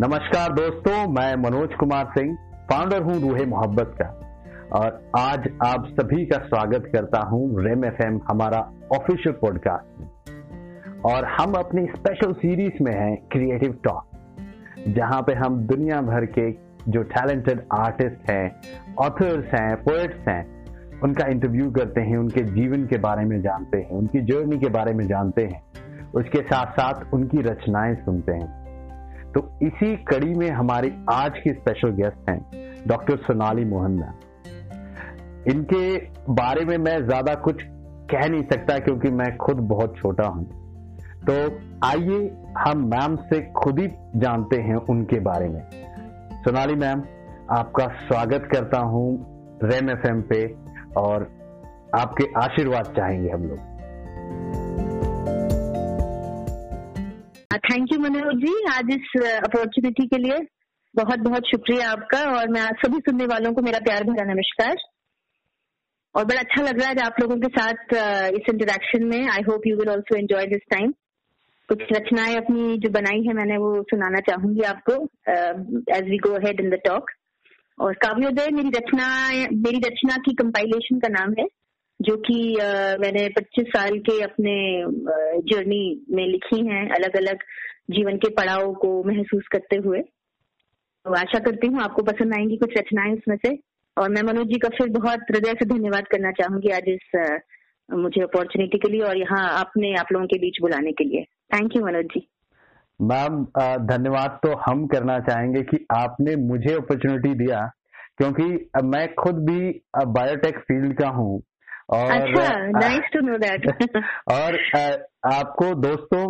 नमस्कार दोस्तों, मैं मनोज कुमार सिंह फाउंडर हूँ रूहे मोहब्बत का। और आज आप सभी का स्वागत करता हूँ रेम एफएम, हमारा ऑफिशियल पॉडकास्ट में। और हम अपनी स्पेशल सीरीज़ में हैं क्रिएटिव टॉक जहाँ पे हम दुनिया भर के जो टैलेंटेड आर्टिस्ट हैं ऑथर्स हैं पोएट्स हैं, उनका इंटरव्यू करते हैं, उनके जीवन के बारे में जानते हैं, उनकी जर्नी के बारे में जानते हैं, उसके साथ साथ उनकी रचनाएँ सुनते हैं। तो इसी कड़ी में हमारे आज के स्पेशल गेस्ट हैं डॉक्टर सोनाली मोहन्ना इनके बारे में मैं ज़्यादा कुछ कह नहीं सकता क्योंकि मैं खुद बहुत छोटा हूँ। तो आइए हम मैम से खुद ही जानते हैं उनके बारे में। सोनाली मैम, आपका स्वागत करता हूँ रेम एफ़ पे और आपके आशीर्वाद चाहेंगे हम लोग। थैंक यू मनोज जी आज इस अपॉर्चुनिटी के लिए बहुत बहुत शुक्रिया आपका और मैं आज सभी सुनने वालों को मेरा प्यार भरा नमस्कार। और बड़ा अच्छा लग रहा है आप लोगों के साथ इस इंटरेक्शन में। I hope you will also enjoy this time कुछ रचनाएँ अपनी जो बनाई है मैंने वो सुनाना चाहूँगी आपको as we go ahead in the talk और काव्योदय, मेरी रचना मेरी रचना की कंपाइलेशन का नाम है। जो कि मैंने 25 साल के अपने जर्नी में लिखी हैं अलग अलग जीवन के पड़ाव को महसूस करते हुए। तो आशा करती हूँ आपको पसंद आएँगी कुछ रचनाएँ उसमें से। और मैं मनोज जी का फिर बहुत हृदय से धन्यवाद करना चाहूँगी आज इस मुझे अपॉर्चुनिटी के लिए और यहाँ आपने आप लोगों के बीच बुलाने के लिए। Thank you Manoj ji. Ma'am धन्यवाद तो हम करना चाहेंगे कि आपने मुझे अपॉर्चुनिटी दिया, क्योंकि मैं खुद भी बायोटेक फ़ील्ड का हूँ। और अच्छा नाइस टू नो दैट और आपको दोस्तों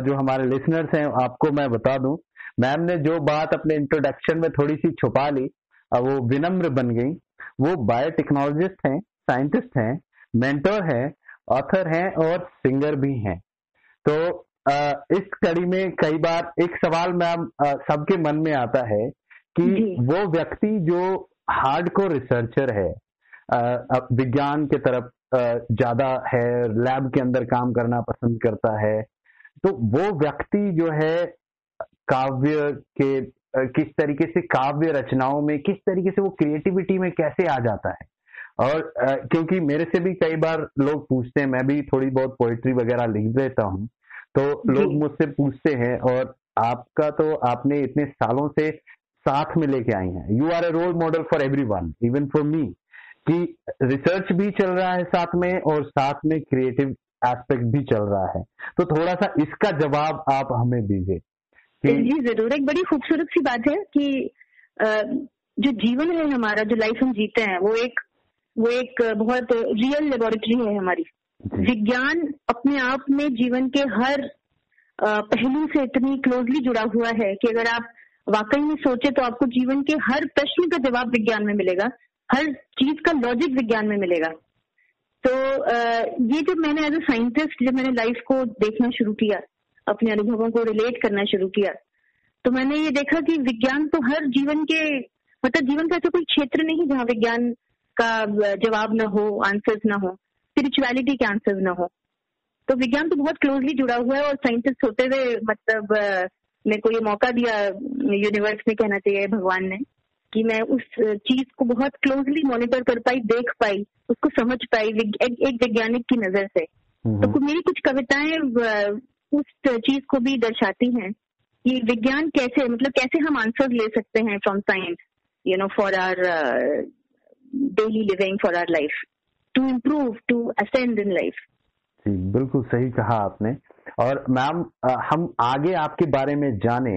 जो हमारे लिसनर्स हैं आपको मैं बता दूँ मैम ने जो बात अपने इंट्रोडक्शन में थोड़ी सी छुपा ली वो विनम्र बन गई। वो बायोटेक्नोलॉजिस्ट हैं साइंटिस्ट हैं मेंटर हैं ऑथर हैं और सिंगर भी हैं। तो इस कड़ी में कई बार एक सवाल मैम सबके मन में आता है कि वो व्यक्ति जो हार्ड को रिसर्चर है विज्ञान के तरफ़ ज़्यादा है लैब के अंदर काम करना पसंद करता है। तो वो व्यक्ति जो है काव्य के किस तरीके से काव्य रचनाओं में किस तरीके से वो क्रिएटिविटी में कैसे आ जाता है? और क्योंकि मेरे से भी कई बार लोग पूछते हैं मैं भी थोड़ी बहुत पोइट्री वगैरह लिख देता हूँ तो लोग मुझसे पूछते हैं और आपका तो आपने इतने सालों से साथ में लेके आई हैं। You are a role model for everyone even for me कि रिसर्च भी चल रहा है साथ में और साथ में क्रिएटिव एस्पेक्ट भी चल रहा है। तो थोड़ा सा इसका जवाब आप हमें दीजिए जी ज़रूर। एक बड़ी खूबसूरत सी बात है कि जो जीवन है हमारा जो लाइफ हम जीते हैं वो एक वो एक बहुत रियल लेबोरेटरी है हमारी। विज्ञान अपने आप में जीवन के हर पहलू से इतनी क्लोजली जुड़ा हुआ है कि अगर आप वाकई में सोचे तो आपको जीवन के हर प्रश्न का जवाब विज्ञान में मिलेगा। हर चीज़ का लॉजिक विज्ञान में मिलेगा। तो ये जब मैंने एज ए साइंटिस्ट जब मैंने लाइफ को देखना शुरू किया, अपने अनुभवों को रिलेट करना शुरू किया तो मैंने ये देखा कि विज्ञान तो हर जीवन के मतलब जीवन का ऐसा कोई क्षेत्र नहीं जहाँ विज्ञान का जवाब ना हो आंसर्स ना हो स्पिरिचुअलिटी के आंसर्स ना हो। तो विज्ञान तो बहुत क्लोजली जुड़ा हुआ है और साइंटिस्ट होते हुए मतलब मेरे को ये मौका दिया यूनिवर्स में कहना चाहिए, भगवान ने। कि मैं उस चीज़ को बहुत क्लोजली मॉनिटर कर पाई देख पाई उसको समझ पाई एक वैज्ञानिक की नज़र से। तो मेरी कुछ कविताएँ उस चीज़ को भी दर्शाती हैं कि विज्ञान कैसे मतलब कैसे हम आंसर ले सकते हैं from science you know for our daily living for our life to improve to ascend in life जी बिल्कुल सही कहा आपने। और मैम हम आगे आपके बारे में जाने,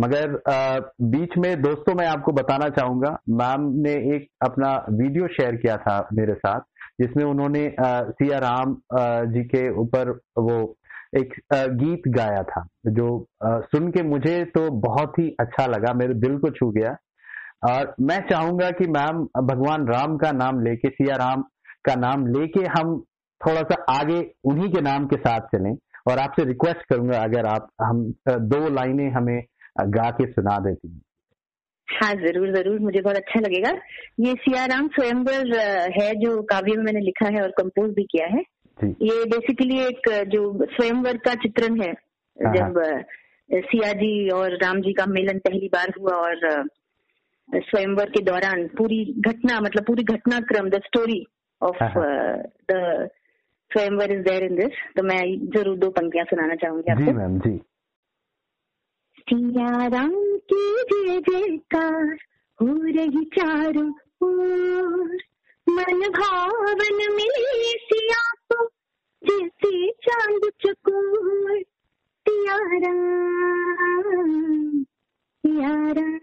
मगर बीच में दोस्तों मैं आपको बताना चाहूँगा, मैम ने एक अपना वीडियो शेयर किया था मेरे साथ, जिसमें उन्होंने सिया राम जी के ऊपर वो एक गीत गाया था, जो सुन के मुझे तो बहुत ही अच्छा लगा, मेरे दिल को छू गया। और मैं चाहूँगा कि मैम, भगवान राम का नाम लेके, सिया राम का नाम लेके हम थोड़ा सा आगे उन्हीं के नाम के साथ चलें। और आपसे रिक्वेस्ट करूँगा अगर आप हम दो लाइनें हमें गा के सुना देती हैं। हाँ ज़रूर ज़रूर मुझे बहुत अच्छा लगेगा। ये सियाराम स्वयंवर है जो काव्य में मैंने लिखा है और कंपोज भी किया है। ये बेसिकली एक जो स्वयंवर का चित्रण है हाँ, हाँ। जब सिया जी और राम जी का मिलन पहली बार हुआ और स्वयंवर के दौरान पूरी घटना मतलब पूरी घटनाक्रम the story of the swayamvar is there in this तो मैं ज़रूर दो पंक्तियाँ सुनाना चाहूँगी आपको। जी मैम जी। सिया राम की जय जयकार हो रही चारों ओर। मन भावन में सिया को जैसे चाँद चकोर। सिया राम सिया राम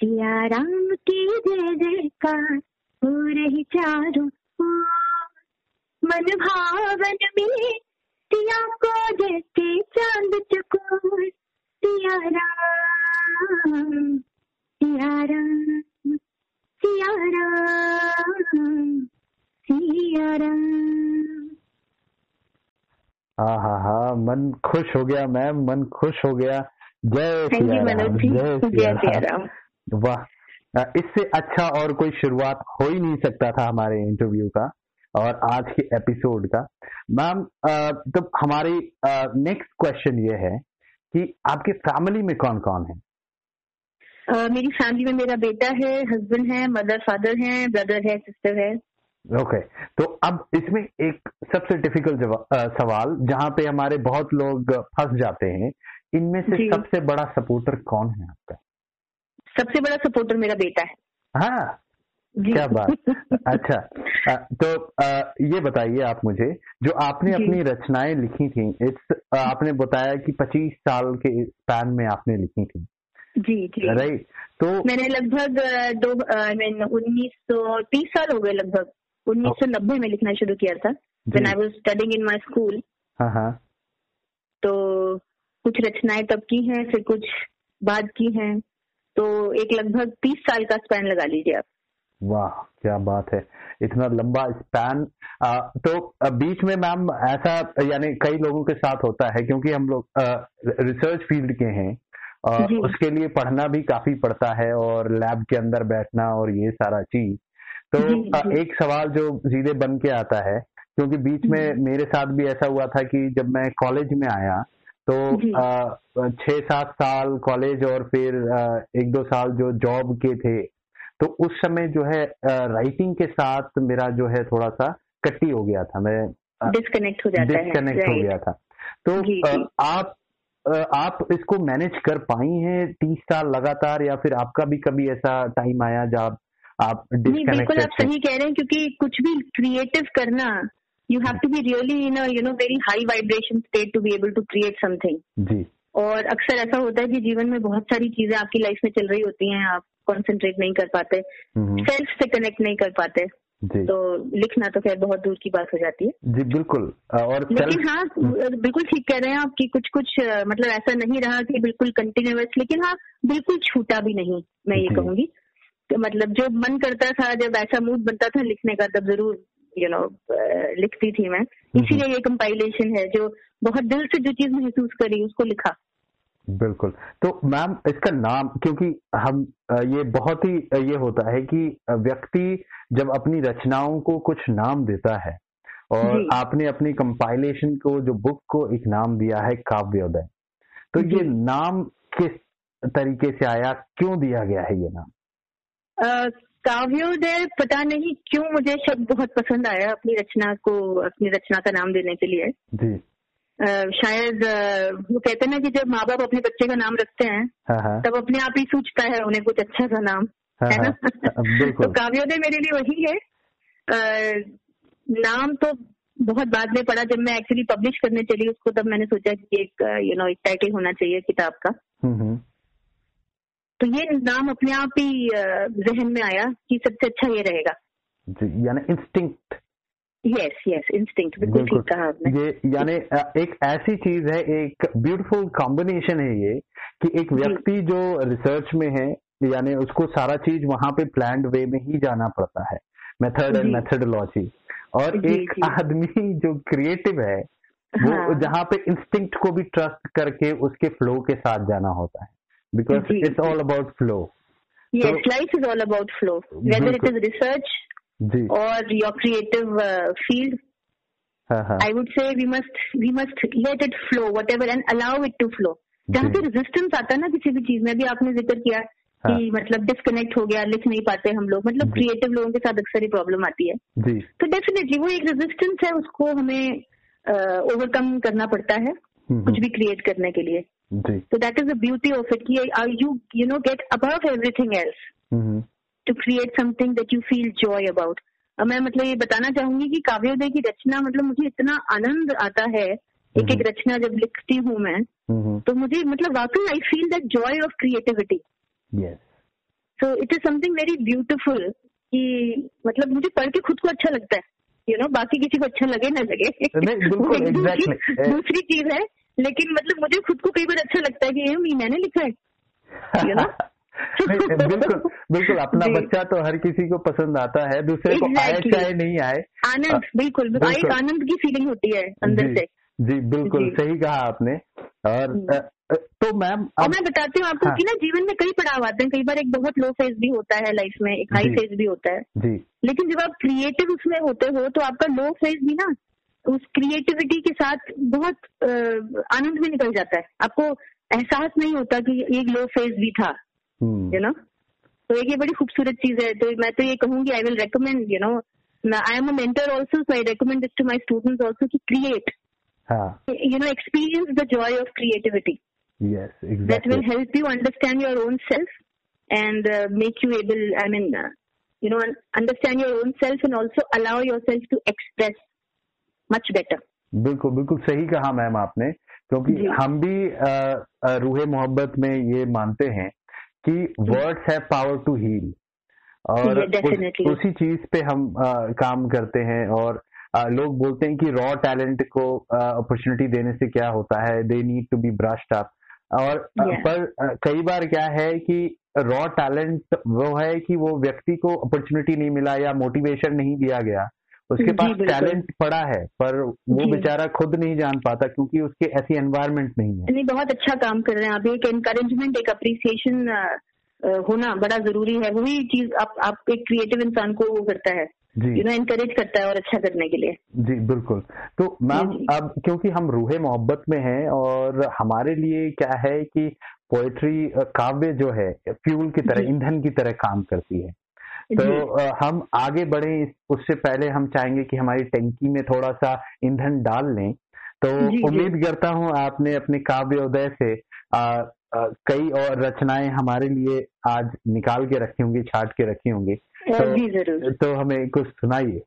सिया राम की जय जयकार हो रही चारों मन भावन में सिया को जैसे चाँद चकोर। सिया राम सिया राम सिया राम सिया राम। हाँ हाँ हाँ मन खुश हो गया मैम मन खुश हो गया। जय सिया राम जय सिया राम। वाह। इससे अच्छा और कोई शुरुआत हो ही नहीं सकता था हमारे इंटरव्यू का और आज के एपिसोड का। मैम तो हमारी नेक्स्ट क्वेश्चन ये है कि आपके फैमिली में कौन कौन है? Uh, मेरी फैमिली में मेरा बेटा है हस्बैंड है मदर फादर है ब्रदर है सिस्टर है। Okay okay. तो अब इसमें एक सबसे डिफ़िकल्ट सवाल जहाँ पे हमारे बहुत लोग फंस जाते हैं इनमें से सबसे बड़ा सपोर्टर कौन है आपका? सबसे बड़ा सपोर्टर मेरा बेटा है। हाँ क्या बात। अच्छा तो ये बताइए आप मुझे जो आपने अपनी रचनाएँ लिखी थी इस आपने बताया कि 25 साल के स्पैन में आपने लिखी थी। जी जी। राइट तो मैंने लगभग दो मीन उन्नीस सौ तीस साल हो गए लगभग। उन्नीस सौ नब्बे में लिखना शुरू किया था। When I was studying in my school तो कुछ रचनाएँ तब की हैं फिर कुछ बाद की हैं। तो एक लगभग तीस साल का स्पैन लगा लीजिए आप। वाह क्या बात है। इतना लंबा स्पैन तो बीच में मैम ऐसा यानी कई लोगों के साथ होता है क्योंकि हम लोग रिसर्च फ़ील्ड के हैं और उसके लिए पढ़ना भी काफ़ी पड़ता है और लैब के अंदर बैठना और ये सारा चीज़। तो जी, जी. एक सवाल जो सीधे बन के आता है क्योंकि बीच में मेरे साथ भी ऐसा हुआ था कि जब मैं कॉलेज में आया तो छह सात साल कॉलेज और फिर एक दो साल जो जॉब के थे तो उस समय जो है राइटिंग के साथ मेरा जो है थोड़ा सा कट्टी हो गया था। मैं डिस्कनेक्ट हो जाता डिस्कनेक्ट हो गया था। तो आप आप इसको मैनेज कर पाई हैं तीस साल लगातार या फिर आपका भी कभी ऐसा टाइम आया जब आप नहीं बिल्कुल आप सही कह रहे हैं क्योंकि कुछ भी क्रिएटिव करना you have to be really in you know very high vibration state to be able to create something और अक्सर ऐसा होता है कि जीवन में बहुत सारी चीज़ें आपकी लाइफ में चल रही होती हैं आप कॉन्सेंट्रेट नहीं कर पाते सेल्फ से कनेक्ट नहीं कर पाते। तो लिखना तो खैर बहुत दूर की बात हो जाती है। जी बिल्कुल। और लेकिन हाँ बिल्कुल ठीक कह रहे हैं आपकी कुछ कुछ मतलब ऐसा नहीं रहा कि बिल्कुल कंटिन्यूस लेकिन हाँ बिल्कुल छूटा भी नहीं मैं ये कहूँगी। तो मतलब जो मन करता था जब ऐसा मूड बनता था लिखने का तब ज़रूर यू नो लिखती थी मैं। इसीलिए ये कंपाइलेशन है जो बहुत दिल से जो चीज़ महसूस करी उसको लिखा। बिल्कुल। तो मैम इसका नाम क्योंकि हम ये बहुत ही ये होता है कि व्यक्ति जब अपनी रचनाओं को कुछ नाम देता है और आपने अपनी कंपाइलेशन को जो बुक को एक नाम दिया है काव्योदय तो ये नाम किस तरीके से आया क्यों दिया गया है ये नाम? काव्योदय पता नहीं क्यों मुझे शब्द बहुत पसंद आया अपनी रचना को अपनी रचना का नाम देने के लिए। जी। शायद वो कहते हैं ना कि जब माँ बाप अपने बच्चे का नाम रखते हैं हाँ, हाँ। तब अपने आप ही सोचता है उन्हें कुछ अच्छा सा नाम हाँ, है ना? तो काव्योदय मेरे लिए वही है। नाम तो बहुत बाद में पड़ा जब मैं एक्चुअली पब्लिश करने चली उसको तब मैंने सोचा कि एक यू नो एक टाइटल होना चाहिए किताब का। हम्म, हम्म। तो ये नाम अपने आप ही जहन में आया कि सबसे अच्छा ये रहेगा। यानी इंस्टिंक्ट यस यस इंस्टिंक्ट बिल्कुल ठीक कहा आपने। ये यानी एक ऐसी चीज़ है एक ब्यूटीफुल कॉम्बिनेशन है ये कि एक व्यक्ति जो रिसर्च में है यानी उसको सारा चीज़ वहाँ पे प्लान वे में ही जाना पड़ता है मेथड एंड मेथडोलॉजी और जी, एक जी. आदमी जो क्रिएटिव है वो हाँ. जहाँ पे इंस्टिंक्ट को भी ट्रस्ट करके उसके फ्लो के साथ जाना होता है। Because it's all about flow Yes, so, life is all about flow. Whether it is research, or your creative uh, field uh-huh. i would say we must we must let it flow whatever and allow it to flow. जहाँ पे resistance आता है ना किसी भी चीज़ में भी आपने ज़िक्र किया हाँ. कि मतलब डिस्कनेक्ट हो गया लिख नहीं पाते हम लोग। मतलब क्रिएटिव लोगों के साथ अक्सर ही प्रॉब्लम आती है। जी. तो डेफिनेटली वो एक रेजिस्टेंस है उसको हमें ओवरकम uh, करना पड़ता है कुछ भी क्रिएट करने के लिए। तो that is the beauty of it कि you you know get above everything else to create something that you feel joy about मैं मतलब ये बताना चाहूँगी कि काव्योदय की रचना मतलब मुझे इतना आनंद आता है एक एक हम्म। रचना जब लिखती हूँ मैं हम्म। तो मुझे मतलब वाकई I feel that joy of creativity so it is something very beautiful कि मतलब मुझे पढ़ के खुद को अच्छा लगता है यू you नो know, बाकी किसी को अच्छा लगे ना लगे। दूसरी, दूसरी चीज़ है लेकिन मतलब मुझे खुद को कई बार अच्छा लगता है कि ये मैंने लिखा है। बिल्कुल बिल्कुल अपना बच्चा तो हर किसी को पसंद आता है दूसरे exactly. को आए चाहे नहीं आए। आनंद बिल्कुल, बिल्कुल। एक आनंद की फीलिंग होती है अंदर से। जी बिल्कुल जी. सही कहा आपने। और तो मैम और मैं बताती हूँ आपको हाँ. कि ना जीवन में कई पड़ाव आते हैं। कई बार एक बहुत लो फ़ेज़ भी होता है लाइफ में एक हाई फ़ेज़ भी होता है। जी। लेकिन जब आप क्रिएटिव उसमें होते हो तो आपका लो फ़ेज़ भी ना उस क्रिएटिविटी के साथ बहुत आनंद में निकल जाता है। आपको एहसास नहीं होता कि एक लो फ़ेज़ भी था यू नो तो एक ये बड़ी खूबसूरत चीज़ है। तो मैं तो ये कहूँगी I will recommend you know I am a mentor also so I recommend this to my students also की create you know experience the joy of creativity yes exactly. that will help you understand your own self and uh, make you able i mean uh, you know understand your own self and also allow much better. बिल्कुल बिल्कुल सही कहा ma'am आपने क्योंकि हम भी रूहे मोहब्बत में ये मानते हैं कि words have power to heal और उस, उसी चीज़ पे हम आ, काम करते हैं और आ, लोग बोलते हैं कि रॉ टैलेंट को अपॉर्चुनिटी देने से क्या होता है? They need to be brushed up और yeah. पर कई बार क्या है कि रॉ टैलेंट वो है कि वो व्यक्ति को अपॉर्चुनिटी नहीं मिला या मोटिवेशन नहीं दिया गया। उसके पास टैलेंट पड़ा है पर वो बेचारा खुद नहीं जान पाता क्योंकि उसके ऐसी एनवायरमेंट नहीं है। नहीं बहुत अच्छा काम कर रहे हैं आप। एक एनकरेजमेंट एक अप्रिसिएशन होना बड़ा ज़रूरी है। वही चीज़ आप, आप एक क्रिएटिव इंसान को वो करता है। यू नो एनकरेज करता है और अच्छा करने के लिए। जी बिल्कुल। तो मैम अब क्योंकि हम रूहे मोहब्बत में हैं और हमारे लिए क्या है कि पोएट्री काव्य जो है फ्यूल की तरह ईंधन की तरह काम करती है। तो हम आगे बढ़े उससे पहले हम चाहेंगे कि हमारी टंकी में थोड़ा सा ईंधन डाल लें। तो उम्मीद करता हूँ आपने अपने काव्य उदय से आ, आ, कई और रचनाएँ हमारे लिए आज निकाल के रखी होंगी छाट के रखी होंगी। तो, जी ज़रूर। तो हमें कुछ सुनाइए।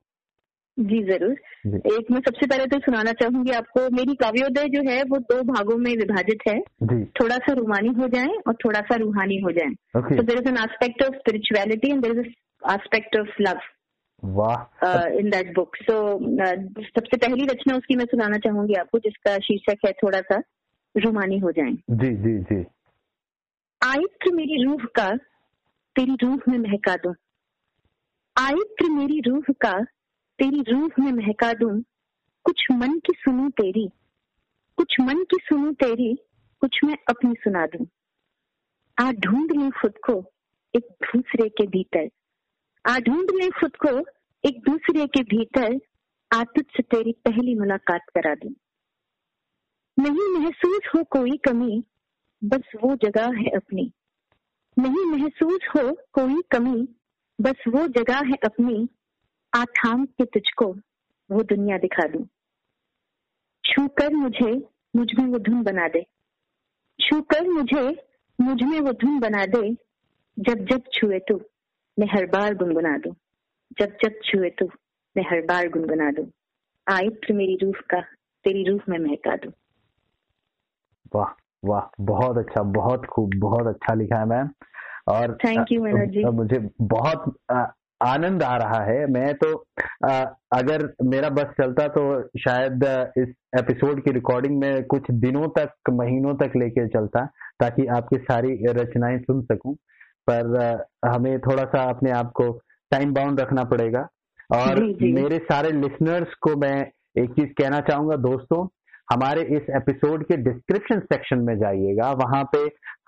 जी ज़रूर। एक मैं सबसे पहले तो सुनाना चाहूँगी आपको मेरी काव्योदय जो है वो दो भागों में विभाजित है। जी. थोड़ा सा रूमानी हो जाए और थोड़ा सा रूहानी हो जाए। तो there is an aspect of spirituality and there is aspect of love वाह। इन दैट बुक सो सबसे पहली रचना उसकी मैं सुनाना चाहूँगी आपको जिसका शीर्षक है थोड़ा सा रुमानी हो जाए। जी जी जी। आयत्र मेरी रूह का तेरी रूह में महका दूँ। आयत्र मेरी रूह का तेरी रूह में महका दूँ। कुछ मन की सुनू तेरी कुछ मन की सुनू तेरी कुछ मैं अपनी सुना दूँ। आ ढूंढ ले खुद को एक दूसरे के भीतर। ढूंढ ले खुद को एक दूसरे के भीतर आतुत से तेरी पहली मुलाकात करा दूँ। नहीं महसूस हो कोई कमी, बस वो जगह है अपनी। नहीं महसूस हो कोई कमी, बस वो जगह है अपनी। आ थाम के तुझको वो दुनिया दिखा दूँ। छू कर मुझे, मुझमें वो धुन बना दे। छू कर मुझे, मुझमें वो धुन बना दे, जब जब छुए तू। मैं हर बार गुनगुना दूँ। जब जब छुए तू मैं हर बार गुनगुना दूँ। आयत्र मेरी रूह का तेरी रूह में महका दूँ। वाह वाह बहुत अच्छा बहुत खूब बहुत अच्छा लिखा है मैम। और थैंक यू जी। मुझे बहुत आनंद आ रहा है। मैं तो आ, अगर मेरा बस चलता तो शायद इस एपिसोड की रिकॉर्डिंग में कुछ दिनों तक महीनों तक लेके चलता ताकि आपकी सारी रचनाएँ सुन सकूँ। पर हमें थोड़ा सा अपने आप को टाइम बाउंड रखना पड़ेगा। और जी, जी. मेरे सारे लिसनर्स को मैं एक चीज़ कहना चाहूँगा दोस्तों हमारे इस एपिसोड के डिस्क्रिप्शन सेक्शन में जाइएगा। वहाँ पे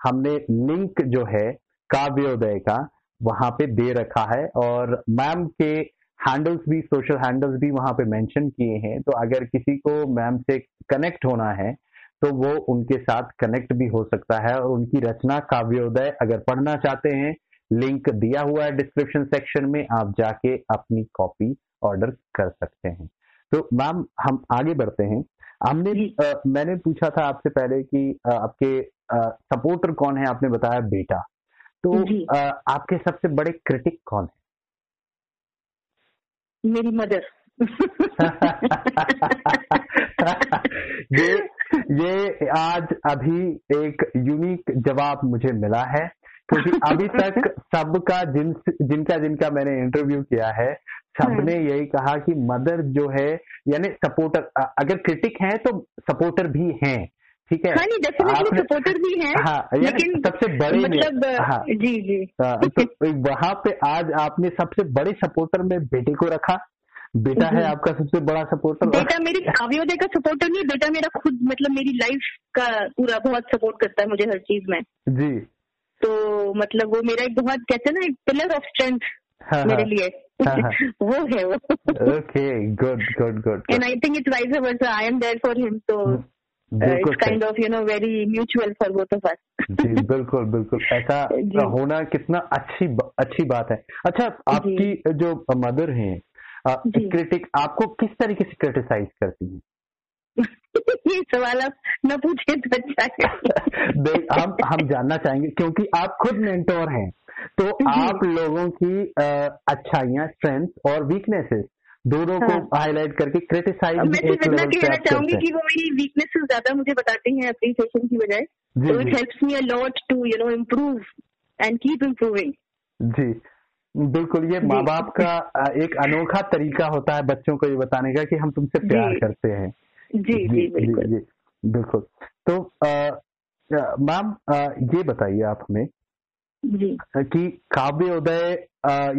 हमने लिंक जो है काव्योदय का वहाँ पे दे रखा है। और मैम के हैंडल्स भी सोशल हैंडल्स भी वहाँ पे मेंशन किए हैं। तो अगर किसी को मैम से कनेक्ट होना है तो वो उनके साथ कनेक्ट भी हो सकता है और उनकी रचना काव्योदय अगर पढ़ना चाहते हैं लिंक दिया हुआ है डिस्क्रिप्शन सेक्शन में आप जाके अपनी कॉपी ऑर्डर कर सकते हैं। तो मैम हम आगे बढ़ते हैं। हमने भी आ, मैंने पूछा था आपसे पहले कि आ, आपके आ, सपोर्टर कौन है? आपने बताया बेटा। तो आ, आपके सबसे बड़े क्रिटिक कौन है? मेरी मदर। ये ये आज अभी एक यूनिक जवाब मुझे मिला है क्योंकि अभी तक सबका जिन जिनका जिनका मैंने इंटरव्यू किया है सबने हाँ। यही कहा कि मदर जो है यानी सपोर्टर अगर क्रिटिक हैं तो सपोर्टर भी हैं ठीक है? हाँ नहीं डेफिनेटली सपोर्टर भी हैं हाँ लेकिन सबसे बड़े मतलब हाँ। जी जी। हाँ, तो वहाँ पे आज आपने सबसे बड़े सपोर्टर में बेटे को रखा बेटा है आपका सबसे बड़ा सपोर्टर बेटा मेरी काव्योदय का सपोर्टर नहीं बेटा मेरा खुद मतलब मेरी लाइफ का पूरा बहुत सपोर्ट करता है मुझे हर चीज़ में। जी। तो मतलब वो मेरा एक बहुत कहते हैं ना एक पिलर ऑफ़ स्ट्रेंथ मेरे लिए। हाँ, हाँ. वो है वो। Okay good good good and I think it's vice versa I am there for him तो it's kind of you know very mutual for both of us जी बिल्कुल बिल्कुल। ऐसा होना कितना अच्छी अच्छी बात है। अच्छा आपकी जो मदर हैं क्रिटिक आपको किस तरीके से क्रिटिसाइज करती है? ये सवाल आप न पूछे तो अच्छा है। हम हम जानना चाहेंगे क्योंकि आप खुद मेंटोर हैं तो आप लोगों की अच्छाइयाँ स्ट्रेंथ और वीकनेसेस दोनों हाँ. को हाईलाइट करके क्रिटिसाइज मैं इतना कहना चाहूँगी कि वो मेरी वीकनेसेस ज़्यादा मुझे बताती हैं अप्रिसिएशन की बजाय। तो it helps me a lot to you know improve and keep improving जी। बिल्कुल ये माँ बाप का एक अनोखा तरीका होता है बच्चों को ये बताने का कि हम तुमसे प्यार करते हैं। जी जी बिल्कुल। जी, बिल्कुल। तो मैम ये बताइए आप हमें जी। कि काव्य उदय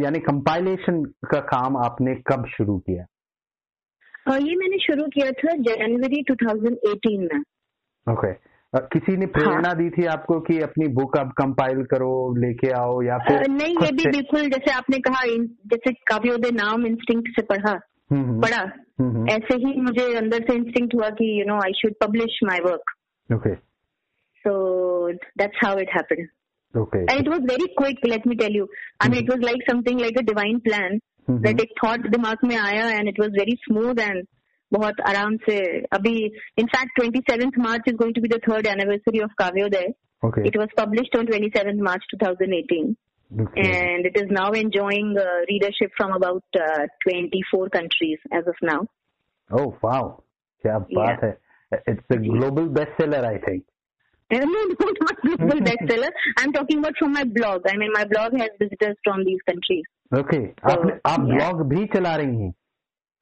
यानी कंपाइलेशन का काम आपने कब शुरू किया? ये मैंने शुरू किया था जनवरी 2018 में। Okay okay. किसी ने प्रेरणा हाँ. दी थी आपको कि अपनी बुक अब कंपाइल करो लेके आओ या फिर नहीं ये भी बिल्कुल जैसे आपने कहा जैसे काव्योदय नाम इंस्टिंक्ट से पढ़ा हम्म, हम्म। पढ़ा हम्म, ऐसे ही मुझे अंदर से इंस्टिंक्ट हुआ कि you know I should publish my work okay so that's how it happened Okay. And it was very quick, let me tell you. I mean, it was like something like a divine plan that एक thought दिमाग में आया and it was very smooth and बहुत आराम से अभी in fact twenty seventh March is going to be the third anniversary of Kavyoday it was published on twenty seventh March two thousand eighteen and it is now enjoying uh, readership from about uh, 24 countries as of now. Oh wow! क्या बात है! It's a global bestseller, I think. No, no, not global bestseller. I'm talking about from my blog. I mean, my blog has visitors from these countries. Okay तो, आपने आप blog भी चला रही हैं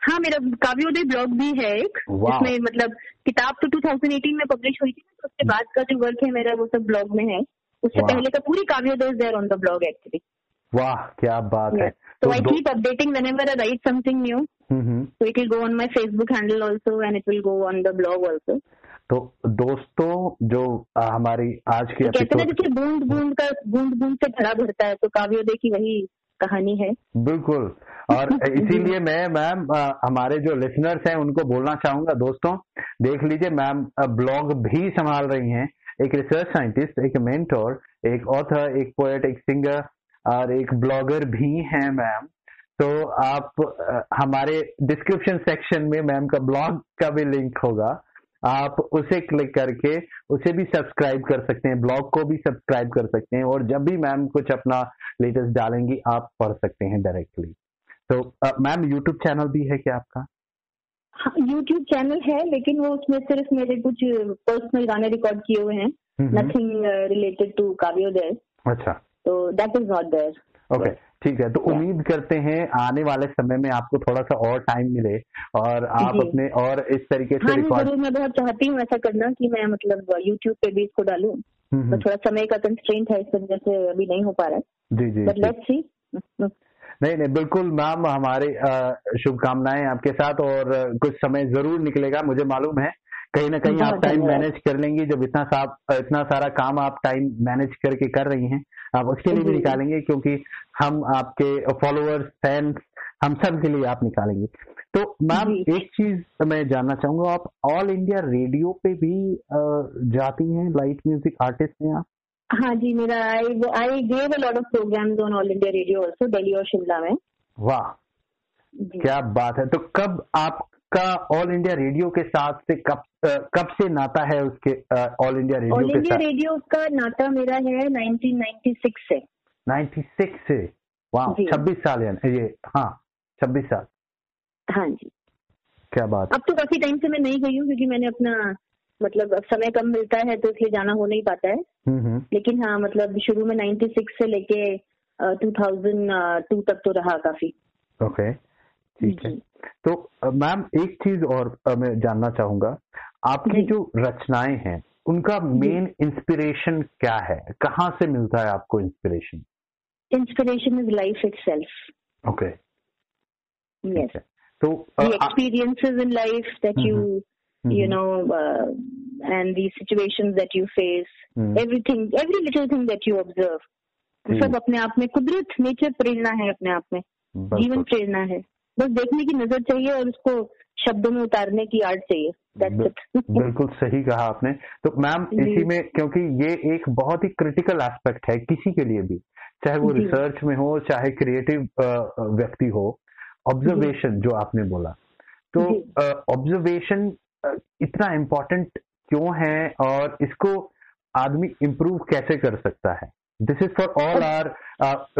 हाँ मेरा काव्योदय ब्लॉग भी है एक जिसमें मतलब किताब तो 2018 में पब्लिश हुई थी तो उसके बाद का जो वर्क है मेरा वो सब ब्लॉग में है। उससे पहले का पूरी Kavyoday is there on the blog actually वाह क्या बात है। तो I keep updating whenever I write something new so it will go on my facebook handle also and it will go on the blog also तो दोस्तों जो हमारी आज की तो कहते हैं जैसे बूंद बूंद का बूंद बूंद से घड़ा भरता है तो काव्योदय की वही कहानी है। बिल्कुल। और इसीलिए मैं मैम हमारे जो लिसनर्स हैं उनको बोलना चाहूँगा दोस्तों देख लीजिए मैम ब्लॉग भी संभाल रही हैं। एक रिसर्च साइंटिस्ट एक मेंटोर एक ऑथर एक पोएट एक सिंगर और एक ब्लॉगर भी हैं मैम। तो आप हमारे डिस्क्रिप्शन सेक्शन में मैम का ब्लॉग का भी लिंक होगा। आप उसे क्लिक करके उसे भी सब्सक्राइब कर सकते हैं ब्लॉग को भी सब्सक्राइब कर सकते हैं और जब भी मैम कुछ अपना लेटेस्ट डालेंगी आप पढ़ सकते हैं डायरेक्टली तो मैम यूट्यूब चैनल भी है क्या आपका? यूट्यूब हाँ, चैनल है लेकिन वो उसमें सिर्फ़ मेरे कुछ पर्सनल गाने रिकॉर्ड किए हुए हैं। Nothing related to Kavyoday. अच्छा। तो that is not there okay ठीक है तो उम्मीद करते हैं आने वाले समय में आपको थोड़ा सा और टाइम मिले और आप अपने और इस तरीके से हाँ ज़रूर मैं बहुत चाहती हूँ ऐसा करना कि मैं मतलब यूट्यूब पे भी इसको डालूं। हम्म, हम्म। तो थोड़ा समय का कंस्ट्रेंट है इस वजह से अभी नहीं हो पा रहा है। जी जी बट लेट्स सी नहीं नहीं बिल्कुल मैम हमारे शुभकामनाएँ आपके साथ और कुछ समय ज़रूर निकलेगा मुझे मालूम है। कहीं ना कहीं आप टाइम मैनेज कर लेंगी जब इतना साफ़ इतना सारा काम आप टाइम मैनेज करके कर रही हैं। आप उसके लिए भी निकालेंगे क्योंकि हम आपके फॉलोअर्स फैंस हम सब के लिए आप निकालेंगे। तो मैम एक चीज़ मैं जानना चाहूँगा आप ऑल इंडिया रेडियो पे भी जाती हैं? लाइट म्यूज़िक आर्टिस्ट हैं आप? हाँ जी मेरा I I gave a lot of programs on All India Radio also Delhi और शिमला में। वाह। क्या बात है। तो कब आपका ऑल इंडिया रेडियो के साथ से कब कब से नाता है उसके All India Radio All India Radio का नाता मेरा है 1996 से। 96 से? वाह छब्बीस साल है ये हाँ छब्बीस साल। हाँ जी। क्या बात। अब तो काफ़ी टाइम से मैं नहीं गई हूँ क्योंकि मैंने अपना मतलब अब समय कम मिलता है तो इसलिए जाना हो नहीं पाता है। हम्म, हम्म। लेकिन हाँ मतलब शुरू में 96 से लेके टू थाउज़ेंड टू तक तो रहा काफ़ी। ओके ठीक है। तो मैम एक चीज़ और मैं जानना चाहूँगा। आपकी जो। रचनाएँ हैं उनका मेन इंस्पिरेशन क्या है? कहाँ से मिलता है आपको inspiration inspiration is life itself okay तो experiences in life that you you know and the situation that you face everything every little thing that you observe सब अपने आप में कुदरत नेचर प्रेरणा है अपने आप में। जीवन प्रेरणा है। बस देखने की नज़र चाहिए और उसको शब्दों में उतारने की आर्ट चाहिए। बिल्कुल सही कहा आपने। तो मैम इसी में क्योंकि ये एक बहुत ही क्रिटिकल एस्पेक्ट है किसी के लिए भी चाहे वो रिसर्च में हो चाहे क्रिएटिव व्यक्ति हो ऑब्जर्वेशन जो। आपने बोला। तो ऑब्जर्वेशन इतना इम्पोर्टेंट क्यों है और इसको आदमी इम्प्रूव कैसे कर सकता है? This is for all are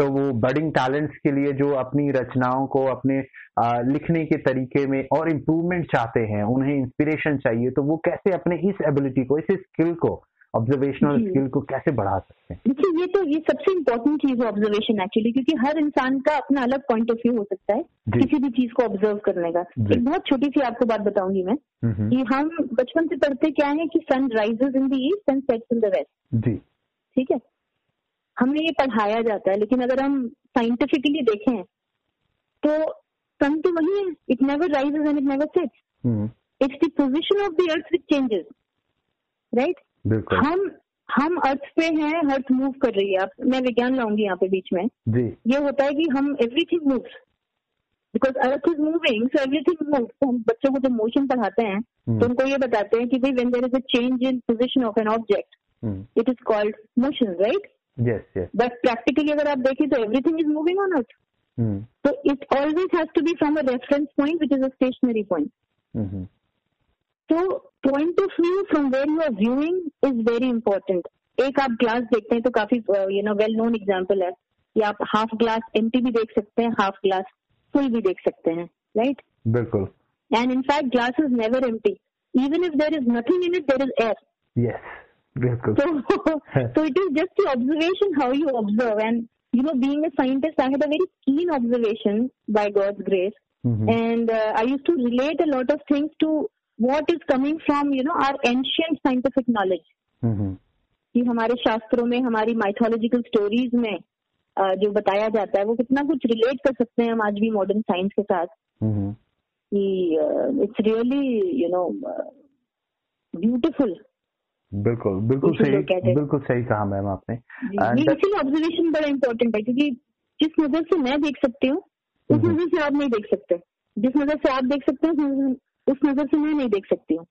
वो बडिंग टैलेंट्स के लिए जो अपनी रचनाओं को अपने uh, लिखने के तरीके में और इम्प्रूवमेंट चाहते हैं उन्हें इंस्पिरेशन चाहिए तो वो कैसे अपने इस एबिलिटी को इस स्किल को ऑब्जर्वेशनल स्किल को कैसे बढ़ा सकते हैं? देखिए ये तो ये सबसे इम्पोर्टेंट चीज़ है ऑब्जर्वेशन एक्चुअली क्योंकि हर इंसान का अपना अलग पॉइंट ऑफ़ व्यू हो सकता है किसी भी चीज़ को ऑब्ज़र्व करने का। एक बहुत छोटी सी आपको बात बताऊँगी मैं कि हम बचपन से पढ़ते क्या है कि sun rises in the east and sets in the west जी। ठीक है? हमें ये पढ़ाया जाता है लेकिन अगर हम साइंटिफिकली देखें तो सन तो वही है it never rises and it never sets it's the position of the earth which changes right हम हम अर्थ पे हैं अर्थ मूव कर रही है। मैं विज्ञान लाऊँगी यहाँ पे बीच में। जी। ये होता है कि हम everything moves because earth is moving so everything move तो हम बच्चों को जब मोशन पढ़ाते हैं hmm. तो उनको ये बताते हैं कि भाई when there is a change in position of an object it is called motion right but practically अगर आप देखें तो everything is moving on out तो it always has to be from a reference point which is a stationary point तो point of view from where you are viewing is very important एक आप glass देखते हैं तो काफ़ी you know well known example है कि आप हाफ़ ग्लास एम भी देख सकते हैं हाफ़ ग्लास फुल भी देख सकते हैं राइट बिल्कुल। And in fact glass is never M even if there is nothing in it there is air बिल्कुल it is just the observation how you observe and you know, being a scientist, I had a very keen observation by God's grace. Mm-hmm. And uh, I used to relate a lot of things to what is coming from, you know, our ancient scientific knowledge. Mm-hmm. कि हमारे शास्त्रों में हमारी mythological stories में uh, जो बताया जाता है वो कितना कुछ रिलेट कर सकते हैं हम आज भी मॉडर्न साइंस के साथ mm-hmm. कि it's really you know beautiful बिल्कुल बिल्कुल सही बिल्कुल सही कहा मैम आपने। इसीलिए ऑब्जर्वेशन बड़ा इम्पोर्टेंट है क्योंकि जिस नज़र से मैं देख सकती हूँ उस। नज़र से आप नहीं देख सकते। जिस नज़र से आप देख सकते हैं उस नज़र से मैं नहीं देख सकती हूँ।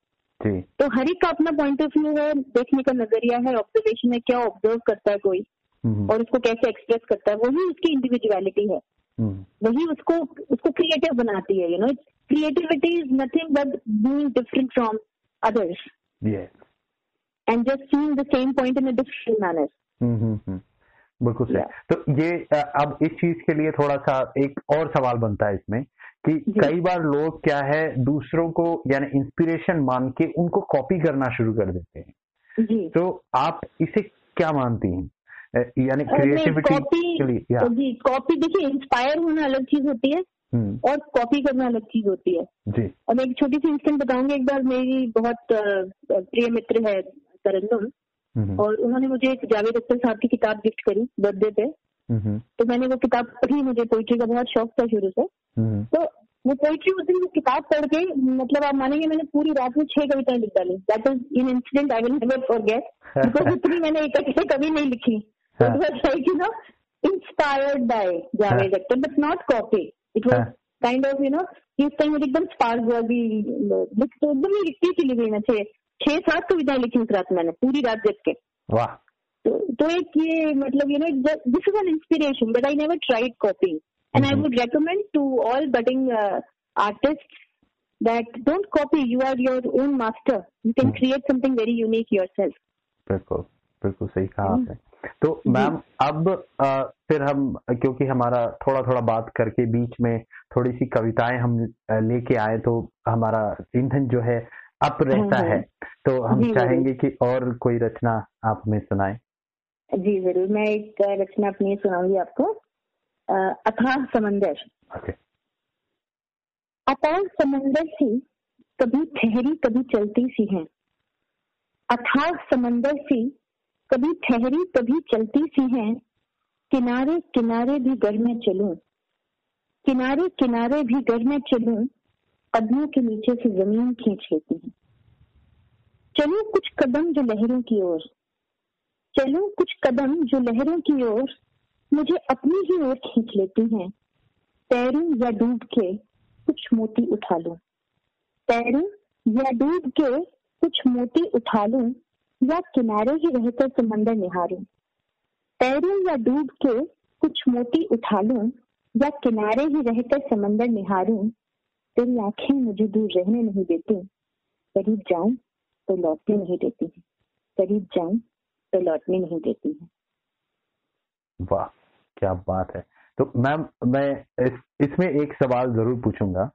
तो हर एक का अपना पॉइंट ऑफ़ व्यू है देखने का नज़रिया है ऑब्जर्वेशन है क्या ऑब्ज़र्व करता है कोई। और उसको कैसे एक्सप्रेस करता है वही उसकी इंडिविजुअलिटी है। हम्म। वही उसको उसको क्रिएटिव बनाती है you know creativity is nothing but being different from others and just seeing the same point in a different manner. हम्म बिल्कुल सही। तो ये अब इस चीज़ के लिए थोड़ा सा एक और सवाल बनता है इसमें कि कई बार लोग क्या है दूसरों को यानी इंस्पिरेशन मान के उनको कॉपी करना शुरू कर देते हैं। जी। तो आप इसे क्या मानती हैं? यानी क्रिएटिविटी के लिए जी कॉपी देखिए इंस्पायर होना अलग चीज़ होती है। और कॉपी करना अलग चीज़ होती है। जी। और मैं एक छोटी सी इंस्टेंट बताऊँगी एक बार मेरी बहुत प्रिय मित्र है तरन्नुम। और उन्होंने मुझे एक जावेद अख्तर साहब की किताब गिफ्ट करी बर्थडे पे। तो मैंने वो किताब पढ़ी मुझे पोइट्री का बहुत शौक था शुरू से। तो वो पोइट्री उस दिन किताब पढ़ के मतलब आप मानेंगे मैंने पूरी रात में छह कविताएँ लिख डाली। That is in incident I will never forget because इतनी मैंने इकट्ठे कभी नहीं लिखी। Like you know inspired by Javed Akhtar but not copy it was kind of you know इस टाइम मुझे एकदम स्पार्क हुआ भी एकदम ही लिखती चली गई मैं छह छह सात कविताएँ लिखी उस रात मैंने पूरी रात जग के। वाह। तो, तो एक ये मतलब you know this is an inspiration but I never tried copying and I would recommend to all budding artist that don't copy you are your own master. You can hmm. create something very unique yourself. बिल्कुल बिल्कुल सही कहा hmm. आपने। तो ma'am अब आ, फिर हम क्योंकि हमारा थोड़ा थोड़ा बात करके बीच में थोड़ी सी कविताएँ हम लेके आए तो हमारा ईंधन जो है अप रहता है। तो हम चाहेंगे कि और कोई रचना आप हमें सुनाए। जी ज़रूर। मैं एक रचना अपनी सुनाऊँगी आपको। अथाह समंदर। अथाह समंदर सी कभी ठहरी कभी चलती सी है। अथाह समंदर सी कभी ठहरी कभी चलती सी है। किनारे किनारे भी घर में चलूँ। किनारे किनारे भी घर में चलूँ। कदमों के नीचे से ज़मीन खींच लेती है। चलो कुछ कदम जो लहरों की ओर। चलो कुछ कदम जो लहरों की ओर मुझे अपनी ही ओर खींच लेती हैं। तैरूं या डूब के कुछ मोती उठा लूँ। तैरूं या डूब के कुछ मोती उठा लूँ या किनारे ही रहकर समंदर निहारूं। तैरूं या डूब के कुछ मोती उठा लूँ या किनारे ही रहकर समंदर निहारूं तेरी आँखें मुझे दूर रहने नहीं देती। करीब जाऊँ तो लौटने नहीं देती है। करीब जाऊँ तो लौटने नहीं देती है। वाह क्या बात है। तो मैम मैं इस, इसमें एक सवाल ज़रूर पूछूँगा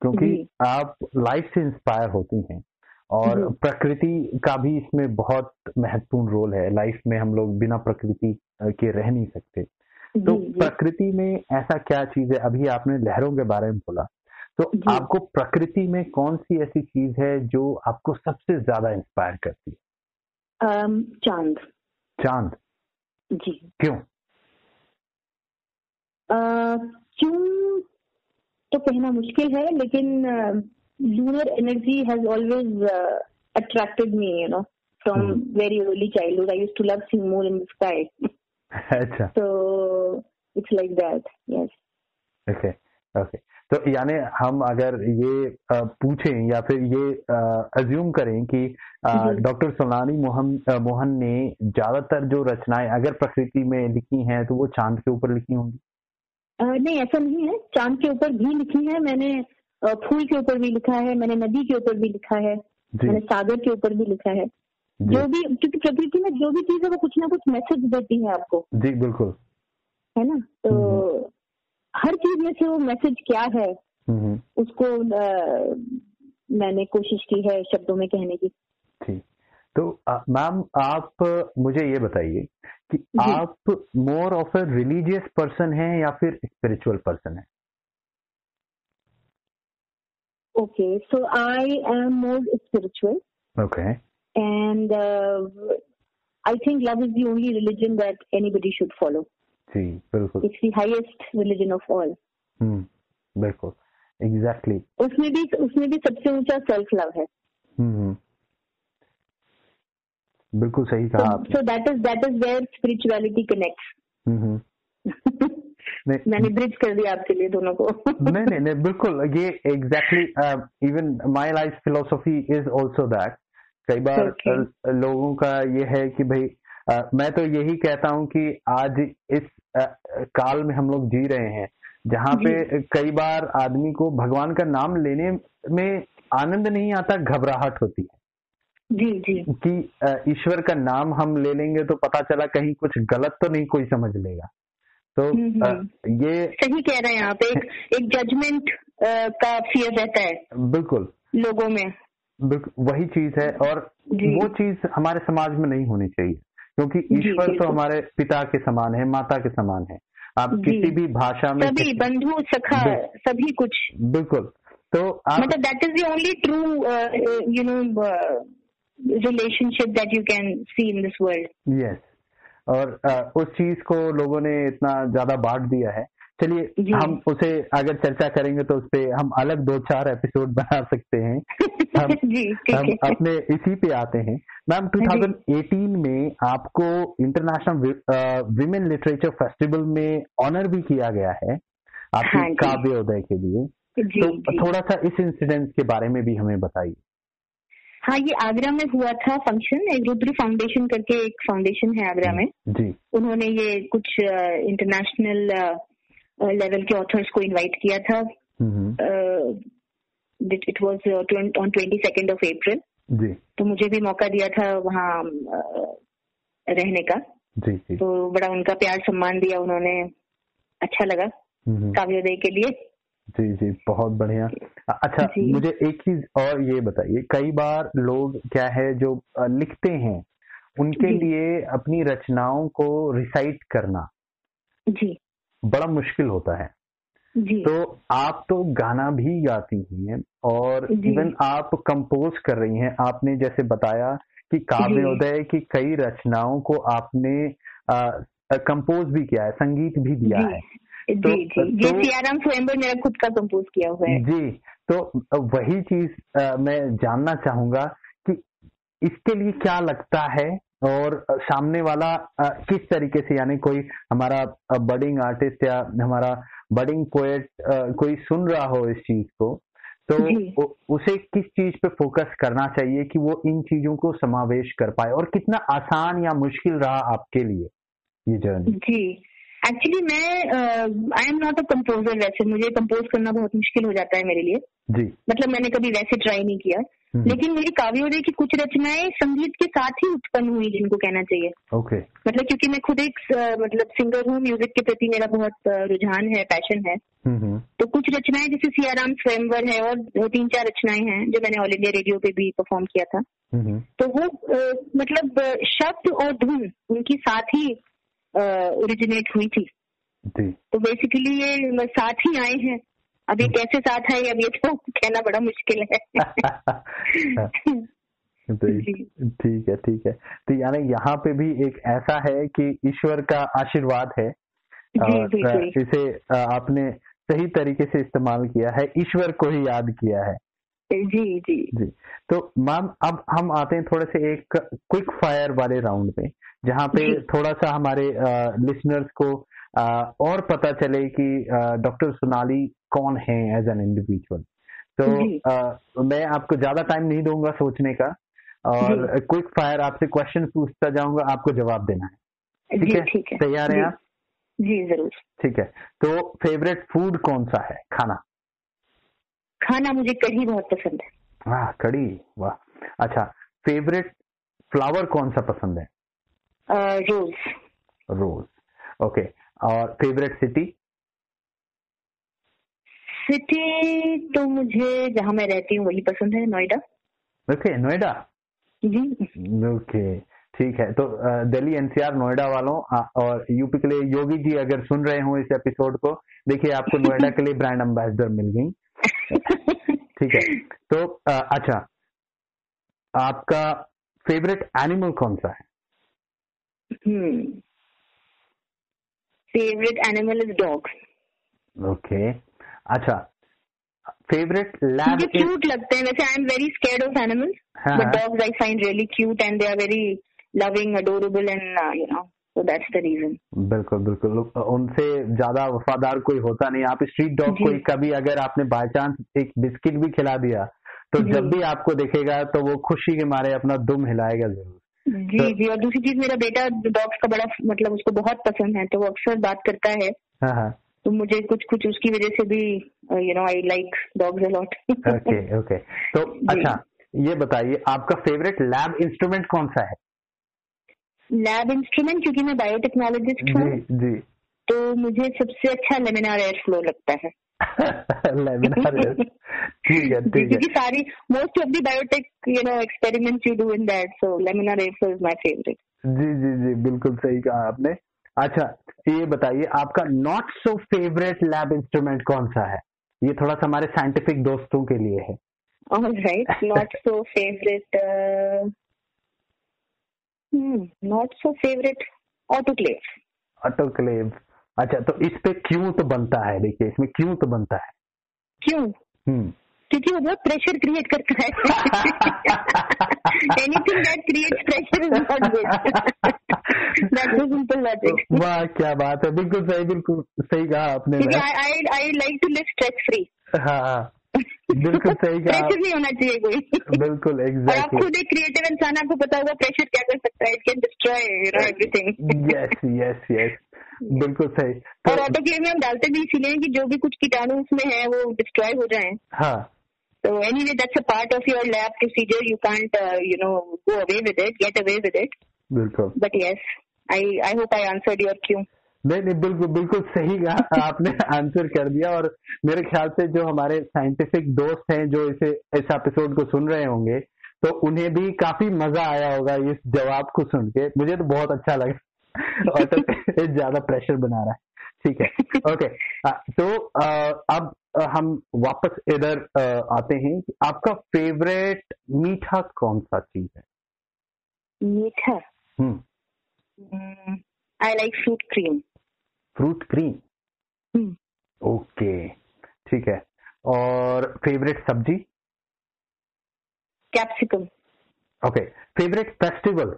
क्योंकि आप लाइफ से इंस्पायर होती हैं और प्रकृति का भी इसमें बहुत महत्वपूर्ण रोल है। लाइफ में हम लोग बिना प्रकृति के रह नहीं सकते। तो प्रकृति में ऐसा क्या चीज़ है? अभी आपने लहरों के बारे में बोला। तो आपको प्रकृति में कौन सी ऐसी चीज़ है जो आपको सबसे ज़्यादा इंस्पायर करती है? चाँद। चाँद? जी। क्यों? क्यों? तो कहना मुश्किल है लेकिन lunar energy has always attracted me you know from very early childhood I used to love seeing moon in the sky अच्छा। तो it's like that yes okay okay तो यानी हम अगर ये पूछें या फिर ये अज्यूम करें कि डॉक्टर सोनानी मोहन मोहन ने ज़्यादातर जो रचनाएँ अगर प्रकृति में लिखी हैं तो वो चाँद के ऊपर लिखी होंगी? नहीं ऐसा नहीं है। चाँद के ऊपर भी लिखी है मैंने फूल के ऊपर भी लिखा है मैंने नदी के ऊपर भी लिखा है मैंने सागर के ऊपर भी लिखा है। जो। भी क्योंकि प्रकृति में जो भी चीज़ है वो कुछ ना कुछ मैसेज देती है आपको। जी बिल्कुल। है ना? तो हम्म। हर चीज़ में से वो मैसेज क्या है। उसको आ, मैंने कोशिश की है शब्दों में कहने की। ठीक। तो मैम आप मुझे ये बताइए कि आप more of a religious person हैं या फिर स्पिरिचुअल पर्सन है? Okay so I am more spiritual okay and I think love is the only religion that anybody should follow जी बिल्कुल। It's highest religion of all बिल्कुल exactly exactly. उसमें भी उसमें भी सबसे ऊँचा सेल्फ लव है। हम्म बिल्कुल सही कहा आपने। So that is that is where spirituality connects मैंने ब्रिज कर दिया आपके लिए दोनों को। नहीं नहीं नहीं बिल्कुल ये exactly even my life philosophy is also that कई बार okay. लोगों का ये है कि भाई uh, मैं तो यही कहता हूँ कि आज इस uh, काल में हम लोग जी रहे हैं जहाँ पे कई बार आदमी को भगवान का नाम लेने में आनंद नहीं आता घबराहट होती है। जी जी। कि ईश्वर का नाम हम ले लेंगे तो पता चला कहीं कुछ गलत तो नहीं कोई समझ लेगा। तो हम्म, हम्म। ये सही कह रहे हैं आप एक एक जजमेंट का फियर रहता है। बिल्कुल। लोगों में। वही चीज़ है और वो चीज़ हमारे समाज में नहीं होनी चाहिए। क्योंकि ईश्वर तो हमारे पिता के समान है माता के समान है। आप किसी भी भाषा में सभी बंधु सखा सभी कुछ। बिल्कुल। तो आप मतलब that is the only true you know relationship that you can see in this world yes और uh, उस चीज़ को लोगों ने इतना ज़्यादा बांट दिया है चलिए हम उसे अगर चर्चा करेंगे तो उस पर हम अलग दो चार एपिसोड बना सकते हैं। हम, जी, हम अपने इसी पे आते हैं। मैम 2018 में आपको इंटरनेशनल विमेन लिटरेचर फेस्टिवल में ऑनर भी किया गया है आपके हाँ काव्योदय के लिए। जी, तो जी. थोड़ा सा इस इंसिडेंट के बारे में भी हमें बताइए। हाँ ये आगरा में हुआ था फ़ंक्शन एक रुद्र फाउंडेशन करके एक फाउंडेशन है आगरा में। जी। उन्होंने ये कुछ इंटरनेशनल लेवल के ऑथर्स को इनवाइट किया था। It was on twenty second of April तो मुझे भी मौका दिया था वहाँ रहने का। जी जी। तो बड़ा उनका प्यार सम्मान दिया उन्होंने। अच्छा लगा काव्योदय के लिए। जी जी बहुत बढ़िया। अच्छा मुझे एक चीज़ और ये बताइए कई बार लोग क्या है जो लिखते हैं उनके लिए अपनी रचनाओं को रिसाइट करना। जी। बड़ा मुश्किल होता है। जी। तो आप तो गाना भी गाती हैं और इवन आप कंपोज कर रही हैं। आपने जैसे बताया कि काव्योदय की कई रचनाओं को आपने कंपोज भी किया है संगीत भी दिया है। जी तो, जी। तो, सियाराम स्वयंवर मेरा खुद का कंपोज किया हुआ है। जी तो वही चीज़ मैं जानना चाहूँगा कि इसके लिए क्या लगता है और सामने वाला किस तरीके से यानी कोई हमारा बडिंग आर्टिस्ट या हमारा बडिंग पोएट कोई सुन रहा हो इस चीज़ को तो उसे किस चीज़ पे फोकस करना चाहिए कि वो इन चीज़ों को समावेश कर पाए? और कितना आसान या मुश्किल रहा आपके लिए ये जर्नी जी। एक्चुअली मैं I am not a composer वैसे। मुझे कंपोज करना बहुत मुश्किल हो जाता है मेरे लिए। जी। मतलब मैंने कभी वैसे ट्राई नहीं किया। हम्म। लेकिन मेरी काव्योदय की कुछ रचनाएँ संगीत के साथ ही उत्पन्न हुई जिनको कहना चाहिए। ओके मतलब क्योंकि मैं खुद एक मतलब सिंगर हूँ। म्यूज़िक के प्रति मेरा बहुत रुझान है पैशन है। हम्म, हम्म। तो कुछ रचनाएँ जैसे सियाराम स्वयंवर है और दो तीन चार रचनाएँ हैं जो मैंने ऑल इंडिया रेडियो पे भी परफॉर्म किया था। तो वो मतलब शब्द और धुन उनकी साथ ही ओरिजिनेट हुई थी। तो बेसिकली ये साथ ही आए हैं। अब ये कैसे साथ आए अब ये तो कहना बड़ा मुश्किल है। ठीक है ठीक है। तो यानी यहाँ पे भी एक ऐसा है कि ईश्वर का आशीर्वाद है। और इसे आपने सही तरीके से इस्तेमाल किया है ईश्वर को ही याद किया है। जी जी। जी। तो मैम अब हम आते हैं थोड़े से एक क्विक फायर वाले राउंड में। जहाँ पे थोड़ा सा हमारे लिसनर्स को आ, और पता चले कि डॉक्टर सोनाली कौन है एज एन इंडिविजुअल तो आ, मैं आपको ज़्यादा टाइम नहीं दूँगा सोचने का और क्विक फायर आपसे क्वेश्चन पूछता जाऊँगा आपको जवाब देना है। ठीक है? तैयार है आप? जी ज़रूर। ठीक है। तो फेवरेट फ़ूड कौन सा है? खाना? खाना मुझे कढ़ी बहुत पसंद है। वाह कढ़ी वाह। अच्छा फेवरेट फ्लावर कौन सा पसंद है? रोज रोज ओके और फेवरेट सिटी सिटी तो मुझे जहाँ मैं रहती हूँ वही पसंद है नोएडा। ओके नोएडा? जी। ओके ठीक है। तो दिल्ली एनसीआर नोएडा वालों और यूपी के लिए योगी जी अगर सुन रहे हो इस एपिसोड को देखिए आपको नोएडा के लिए ब्रांड एम्बेसडर मिल गई। ठीक है। तो अच्छा आपका फेवरेट एनिमल कौन सा है? Favourite animal is dog okay अच्छा फेवरेट लैब मुझे क्यूट लगते हैं। वैसे I am very scared of animals but dogs I find really cute and they are very loving adorable and you know so that's the reason बिल्कुल बिल्कुल। उनसे ज़्यादा वफादार कोई होता नहीं। आप स्ट्रीट डॉग को कभी अगर आपने बाय चांस एक बिस्किट भी खिला दिया तो जब भी आपको देखेगा तो वो खुशी के मारे अपना दुम हिलाएगा ज़रूर। जी तो, जी और दूसरी चीज़ मेरा बेटा डॉग्स का बड़ा मतलब उसको बहुत पसंद है तो वो अक्सर बात करता है। हाँ हाँ। तो मुझे कुछ कुछ उसकी वजह से भी you know I like dogs a lot okay okay तो अच्छा ये बताइए आपका फेवरेट लैब इंस्ट्रूमेंट कौन सा है? लैब इंस्ट्रूमेंट क्योंकि मैं बायोटेक्नोलॉजिस्ट हूँ जी, जी। तो मुझे सबसे अच्छा लेमिनार एयर फ्लो लगता है। लेमिनार ठीक है ठीक है. सारी most of the biotech you know experiments you do in that so laminar air is my favourite जी जी जी बिल्कुल सही कहा आपने. अच्छा ये बताइए आपका not so favourite lab instrument कौन सा है? ये थोड़ा सा हमारे साइंटिफिक दोस्तों के लिए है. Right not so favourite not so favourite autoclave autoclave अच्छा तो इस पे क्यों तो बनता है? देखिए इसमें क्यों तो बनता है? क्यों? हम्म। क्योंकि वो बहुत प्रेशर क्रिएट करता है। Anything that creates pressure is not good that is simple logic वाह क्या बात है। बिल्कुल सही बिल्कुल सही कहा आपने। I I like to live stress free हाँ हाँ। बिल्कुल सही कहा प्रेशर नहीं होना चाहिए कोई। बिल्कुल एग्जैक्टली आप खुद एक क्रिएटिव इंसान आपको पता होगा प्रेशर क्या कर सकता है? It can destroy you know everything yes yes yes बिल्कुल सही। तो, और ऑटोक्लेव में हम डालते भी इसीलिए कि जो भी कुछ कीटाणु उसमें है वो डिस्ट्रॉय हो जाए। हाँ। So anyway, that's a part of your lab procedure. You can't, uh, you know, go away with it, get away with it. बिल्कुल। But yes, I I hope I answered your क्यों. नहीं नहीं बिल्कुल बिल्कुल सही कहा। आपने आंसर कर दिया और मेरे ख्याल से जो हमारे साइंटिफिक दोस्त हैं जो इसे इस एपिसोड को सुन रहे होंगे तो उन्हें भी काफ़ी मज़ा आया होगा इस जवाब को सुन के। मुझे तो बहुत अच्छा लगा। और तो ज़्यादा प्रेशर बना रहा है। ठीक है। ओके तो अब हम वापस इधर आते हैं आपका फेवरेट मीठा कौन सा चीज़ है? मीठा? I like fruit cream fruit cream okay ठीक है। और फेवरेट सब्ज़ी? Capsicum okay favourite festival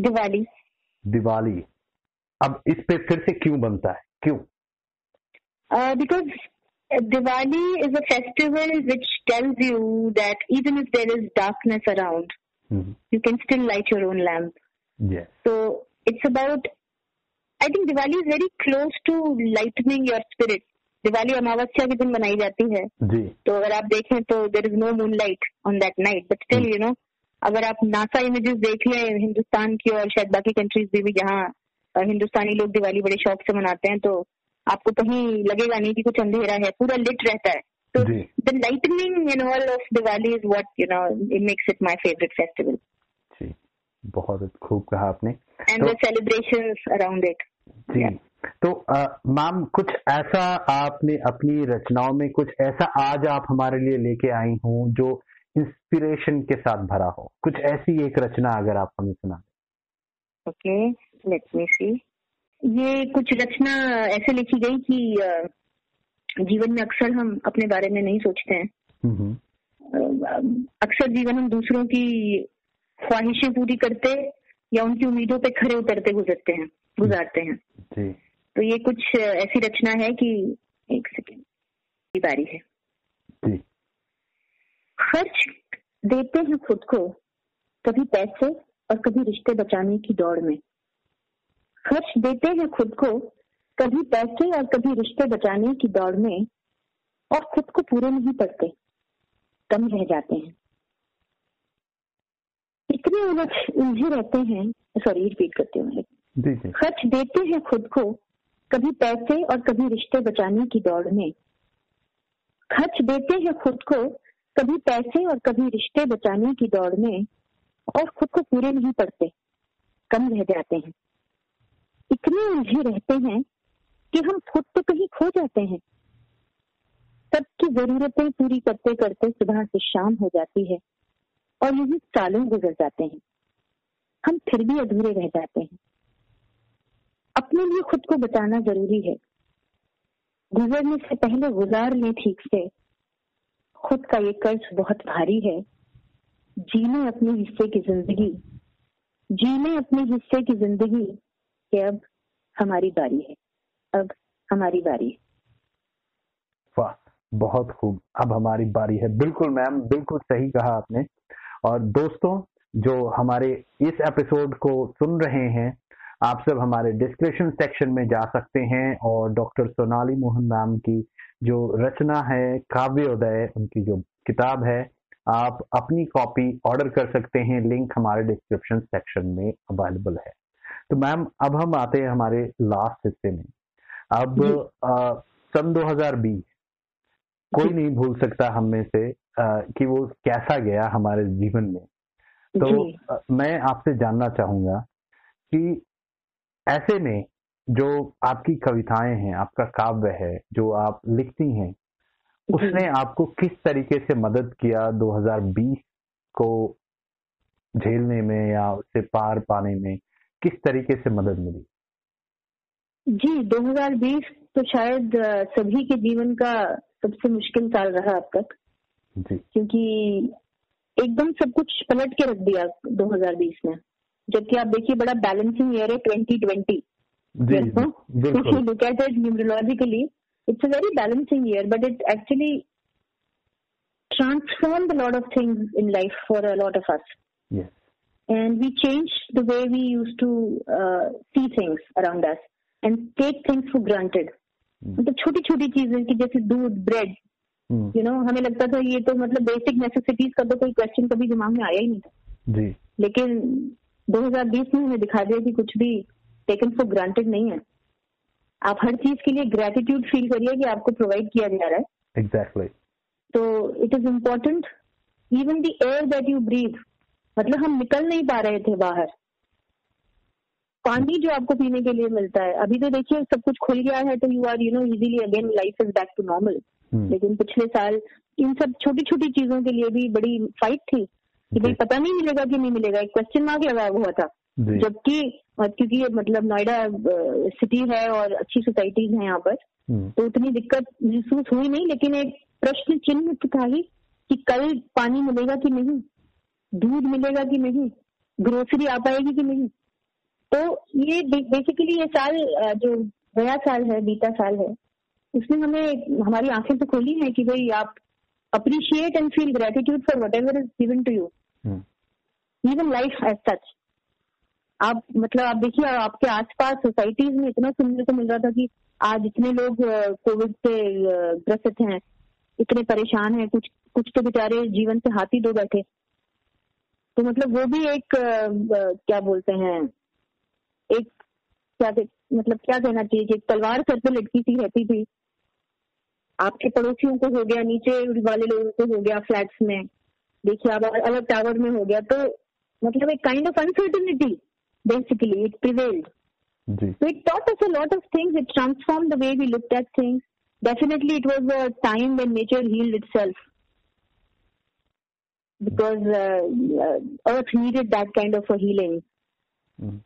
Diwali. Diwali. अब इस पे फिर से क्यों बनता है? क्यों? Because Diwali is a festival which tells you that even if there is darkness around you can still light your own lamp तो it's about I think Diwali is very close to lightning your spirit Diwali अमावस्या के दिन मनाई जाती है। जी। तो अगर आप देखें तो there is no moon light on that night but still you know अगर आप नासा इमेजेस देख लें हिंदुस्तान की और शायद बाकी कंट्रीज़ भी, भी जहाँ हिंदुस्तानी लोग दिवाली बड़े शौक से मनाते हैं तो आपको कहीं लगेगा नहीं कि कुछ अंधेरा है पूरा लिट रहता है। तो the lightning in all of Diwali is what you know it makes it my favourite festival बहुत खूब कहा आपने। And the celebration around it जी। तो मैम कुछ ऐसा आपने अपनी रचनाओं में कुछ ऐसा आज आप हमारे लिए लेके आई हूँ जो इंस्पिरेशन के साथ भरा हो। कुछ ऐसी एक रचना अगर आप हमें सुना ओके लेट मी सी ये कुछ रचना ऐसे लिखी गई कि जीवन में अक्सर हम अपने बारे में नहीं सोचते हैं। अक्सर जीवन हम दूसरों की ख्वाहिशें पूरी करते या उनकी उम्मीदों पे खड़े उतरते गुजरते हैं गुजारते हैं। तो ये कुछ ऐसी रचना है कि एक सेकेंड की बारी है। जी। खर्च देते हैं खुद को कभी पैसे और कभी रिश्ते बचाने की दौड़ में। खर्च देते हैं खुद को कभी पैसे और कभी रिश्ते बचाने की दौड़ में और खुद को पूरे नहीं पड़ते कम रह जाते हैं। इतने उलझ उलझे रहते हैं सॉरी रिपीट करते हुए खर्च देते हैं खुद को कभी पैसे और कभी रिश्ते बचाने की दौड़ में। खर्च देते हैं खुद को कभी पैसे और कभी रिश्ते बचाने की दौड़ में और खुद को पूरे नहीं पड़ते, कम रह जाते हैं। इतने उलझे रहते हैं कि हम खुद तो कहीं खो जाते हैं। सबकी जरूरतें पूरी करते करते सुबह से शाम हो जाती है और यही सालों गुजर जाते हैं। हम फिर भी अधूरे रह जाते हैं। अपने लिए खुद को बताना ज़रूरी है। गुजरने से पहले गुजार लें ठीक से। खुद का ये कर्ज बहुत भारी है। जीने अपने हिस्से की ज़िंदगी जीने अपने हिस्से की ज़िंदगी कि अब हमारी बारी है। अब हमारी बारी है। वाह, बहुत खूब। अब हमारी बारी है। बिल्कुल मैम, बिल्कुल सही कहा आपने। और दोस्तों, जो हमारे इस एपिसोड को सुन रहे हैं, आप सब हमारे डिस्क्रिप्शन सेक्शन में जा सकते हैं और डॉक्टर सोनाली मोहन मैम की जो रचना है काव्योदय उनकी जो किताब है आप अपनी कॉपी ऑर्डर कर सकते हैं। लिंक हमारे डिस्क्रिप्शन सेक्शन में अवेलेबल है। तो मैम अब हम आते हैं हमारे लास्ट हिस्से में। अब आ, सन 2020 कोई नहीं भूल सकता हम में से आ, कि वो कैसा गया हमारे जीवन में। तो आ, मैं आपसे जानना चाहूँगा कि ऐसे में जो आपकी कविताएँ हैं आपका काव्य है जो आप लिखती हैं उसने आपको किस तरीके से मदद किया 2020 को झेलने में या उससे पार पाने में? किस तरीके से मदद मिली? जी 2020 तो शायद सभी के जीवन का सबसे मुश्किल साल रहा अब तक। जी। क्योंकि एकदम सब कुछ पलट के रख दिया 2020 में जबकि आप देखिए बड़ा बैलेंसिंग ईयर है 2020 Look at it numerologically it's a very balancing year but it actually transformed a lot of things in life for a lot of us. Yes. And we changed the way we used to uh, see things around us and take things for granted. मतलब छोटी छोटी चीजें की जैसे दूध bread you know हमें लगता था ये तो मतलब बेसिक नेसेसिटीज का तो कोई क्वेश्चन कभी दिमाग में आया ही नहीं था जी लेकिन 2020 में हमें दिखा दिया कि कुछ भी टेकन फॉर ग्रांटेड नहीं है। आप हर चीज़ के लिए ग्रेटिट्यूड फील करिए कि आपको प्रोवाइड किया जा रहा है। Exactly exactly. तो it is important even the air that you breathe मतलब हम निकल नहीं पा रहे थे बाहर। पानी जो आपको पीने के लिए मिलता है अभी तो देखिए सब कुछ खुल गया है तो you are you know easily again life is back to normal लेकिन पिछले साल इन सब छोटी छोटी चीज़ों के लिए भी बड़ी फाइट थी कि भाई पता नहीं मिलेगा कि नहीं मिलेगा एक क्वेश्चन मार्क लगा हुआ था। जबकि क्योंकि ये मतलब नोएडा सिटी है और अच्छी सोसाइटीज है यहाँ पर। हम्म। तो उतनी दिक्कत महसूस हुई नहीं लेकिन एक प्रश्न चिन्ह तो था ही कि कल पानी मिलेगा कि नहीं? दूध मिलेगा कि नहीं? ग्रोसरी आ पाएगी कि नहीं? तो ये बेसिकली ये साल जो गया साल है बीता साल है उसने हमें हमारी आँखें तो खोली है कि भाई आप appreciate and feel gratitude for whatever is given to you even life as such आप मतलब आप देखिए, आपके आसपास सोसाइटीज में इतना सुनने को मिल रहा था कि आज इतने लोग कोविड से ग्रसित हैं, इतने परेशान हैं, कुछ कुछ तो बेचारे जीवन से हाथी दो बैठे। तो मतलब वो भी एक क्या बोलते हैं, एक, क्या मतलब क्या कहना चाहिए कि तलवार सर पे लटकी सी रहती थी। आपके पड़ोसियों को हो गया, नीचे वाले लोगों को हो गया फ्लैट्स में। देखिए, अब अलग टावर में हो गया तो मतलब एक kind of uncertainty basically it prevailed So it taught us a lot of things. It transformed the way we looked at things. Definitely, it was a time when nature healed itself because uh, uh, Earth needed that kind of a healing. Mm.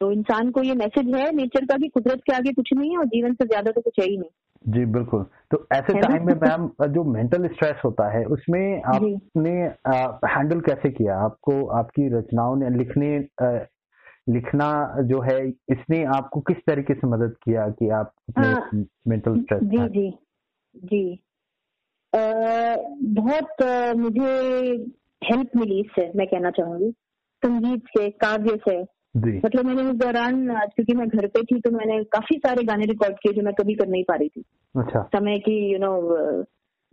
तो इंसान को ये message है nature का कि कुदरत के आगे कुछ नहीं है और जीवन से ज़्यादा तो कुछ है ही नहीं जी बिल्कुल तो ऐसे टाइम में मैम जो मेंटल स्ट्रेस होता है उसमें आपने हैंडल कैसे किया आपको आपकी रचनाओं ने लिखने लिखना जो है इसने आपको किस तरीके से मदद किया कि आप अपने मेंटल स्ट्रेस जी जी। जी। आ, बहुत आ, मुझे हेल्प मिली इससे मैं कहना चाहूँगी। संगीत से काव्य से। मतलब मैंने उस दौरान क्योंकि मैं घर पे थी तो मैंने काफ़ी सारे गाने रिकॉर्ड किए जो मैं कभी कर नहीं पा रही थी। अच्छा। समय की यू नो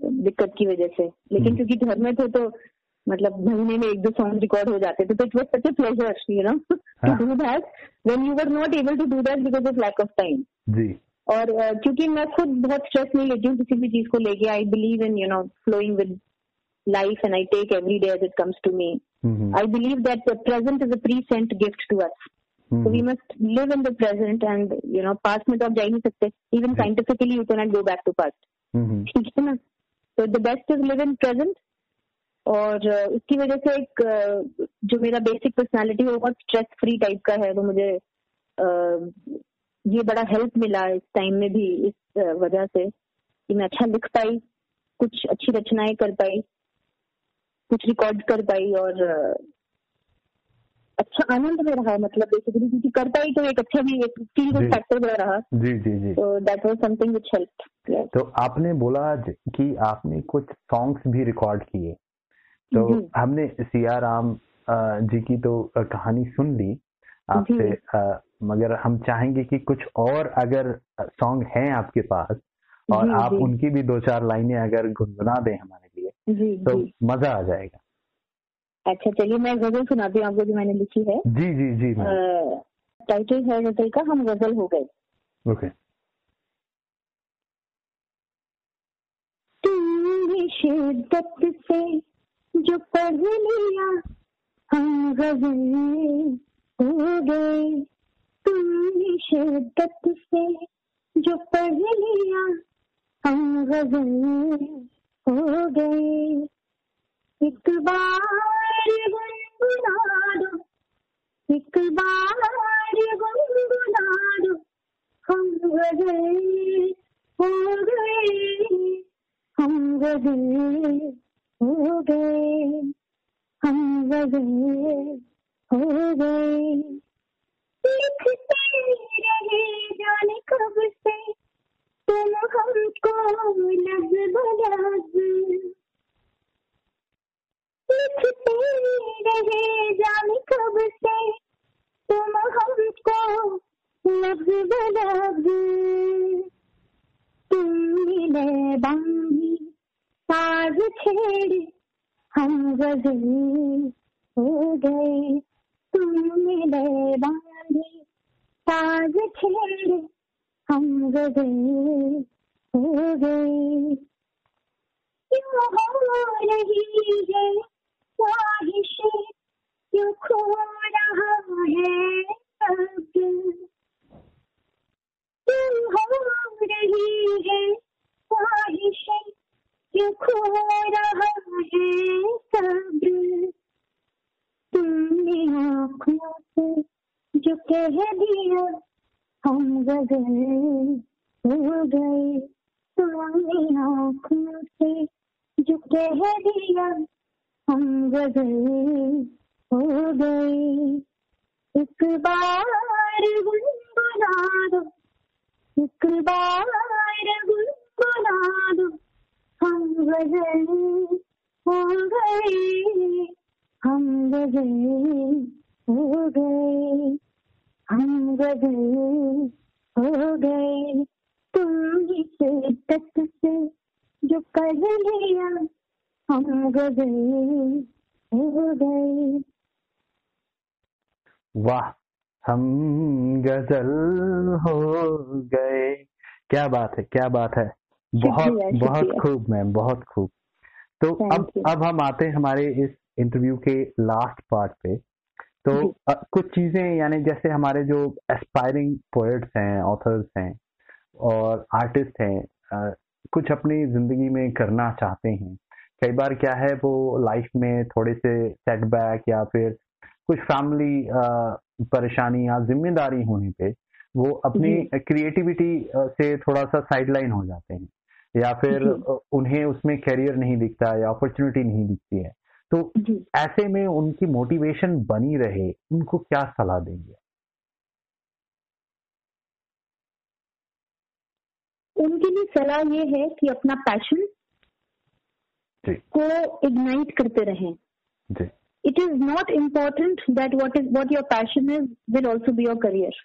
दिक्कत की वजह से। लेकिन हम्म। क्योंकि घर में थे तो मतलब महीने में एक दो सॉन्ग रिकॉर्ड हो जाते थे तो it was such a pleasure you know to do that when you were not able to do that because of lack of time और uh, क्योंकि मैं खुद बहुत स्ट्रेस नहीं लेती हूँ किसी भी चीज़ को लेके I believe in you know flowing with life and I take every day as it comes to me I believe that the present is a present gift to us So we must live in the present and you know past में तो आप जा ही नहीं सकते. Even scientifically you cannot go back to past. ठीक है ना? तो the best is live in present और उसकी वजह से एक जो मेरा बेसिक पर्सनालिटी है बहुत स्ट्रेस फ्री टाइप का है वो मुझे ये बड़ा हेल्प मिला इस टाइम में भी इस वजह से कि मैं अच्छा लिख पाई कुछ अच्छी रचनाएँ कर पाई कुछ रिकॉर्ड कर पाई और अच्छा आनंद में रहा मतलब बेसिकली क्योंकि कर पाई तो एक अच्छा भी एक फील गुड फैक्टर में रहा। जी जी जी। तो that was something which help तो आपने बोला कि आपने कुछ सॉन्ग्स भी रिकॉर्ड किए। तो हमने सिया राम जी की तो कहानी सुन ली। आपसे मगर हम चाहेंगे कि कुछ और अगर सॉन्ग हैं आपके पास और जी, आप जी. उनकी भी दो चार लाइनें अगर गुनगुना दें हमारे लिए जी, तो जी. मज़ा आ जाएगा। अच्छा चलिए मैं गज़ल सुनाती हूँ आपको जो मैंने लिखी है। जी जी जी टाइटल है गज़ल का हम गज़ल हो गए। ओके। शिद्दत से जो पढ़ लिया हम गज़ल हो गए तुमने शिद्दत से जो पढ़ लिया हम गज़ल हो गए एक बार गुनगुना दो एक बार गुनगुना दो हम गज़ल हो गए हम गज़ल हो गए हम गज़ल हो गए लिखते रहे जाने कब से तुम हमको लग बलग लिखते रहे जाने कब से तुम हमको लग बलग तुमने बांधी साज छेड़, हम गज़ल हो गए। तुमने बांधी साज छेड़, हम गए हो गए। क्यों हो रही है ख्वाहिश? क्यों खो रहा है सब क्यों हो रही है ख्वाहिश? क्यों खो रहा है सब तुमने आँखों से जो कह दिया हम गज़ल हो गए तुम्हारी आँखों से जो कह दिया हम गज़ल हो गए एक बार गुनगुना दो एक बार गुनगुना दो हम गज़ल हो गए हम गज़ल हो गए हम गए हो गए तुम जिसे तक से जो कर लिया हम गए हो गए वाह, हम गज़ल हो गए। क्या बात है, क्या बात है। बहुत बहुत खूब मैम बहुत खूब। तो अब अब हम आते हैं हमारे इस इंटरव्यू के लास्ट पार्ट पे। तो आ, कुछ चीज़ें यानी जैसे हमारे जो एस्पायरिंग पोएट्स हैं ऑथर्स हैं और आर्टिस्ट हैं आ, कुछ अपनी ज़िंदगी में करना चाहते हैं। कई बार क्या है वो लाइफ में थोड़े से सेटबैक या फिर कुछ फैमिली परेशानी या ज़िम्मेदारी होने पे वो अपनी क्रिएटिविटी से थोड़ा सा साइडलाइन हो जाते हैं। या फिर उन्हें उसमें करियर नहीं दिखता या अपॉर्चुनिटी नहीं दिखती है। तो ऐसे में उनकी मोटिवेशन बनी रहे उनको क्या सलाह देंगे? उनके लिए सलाह ये है कि अपना पैशन को इग्नाइट करते रहें। It is not important that what is what your passion is will also be your career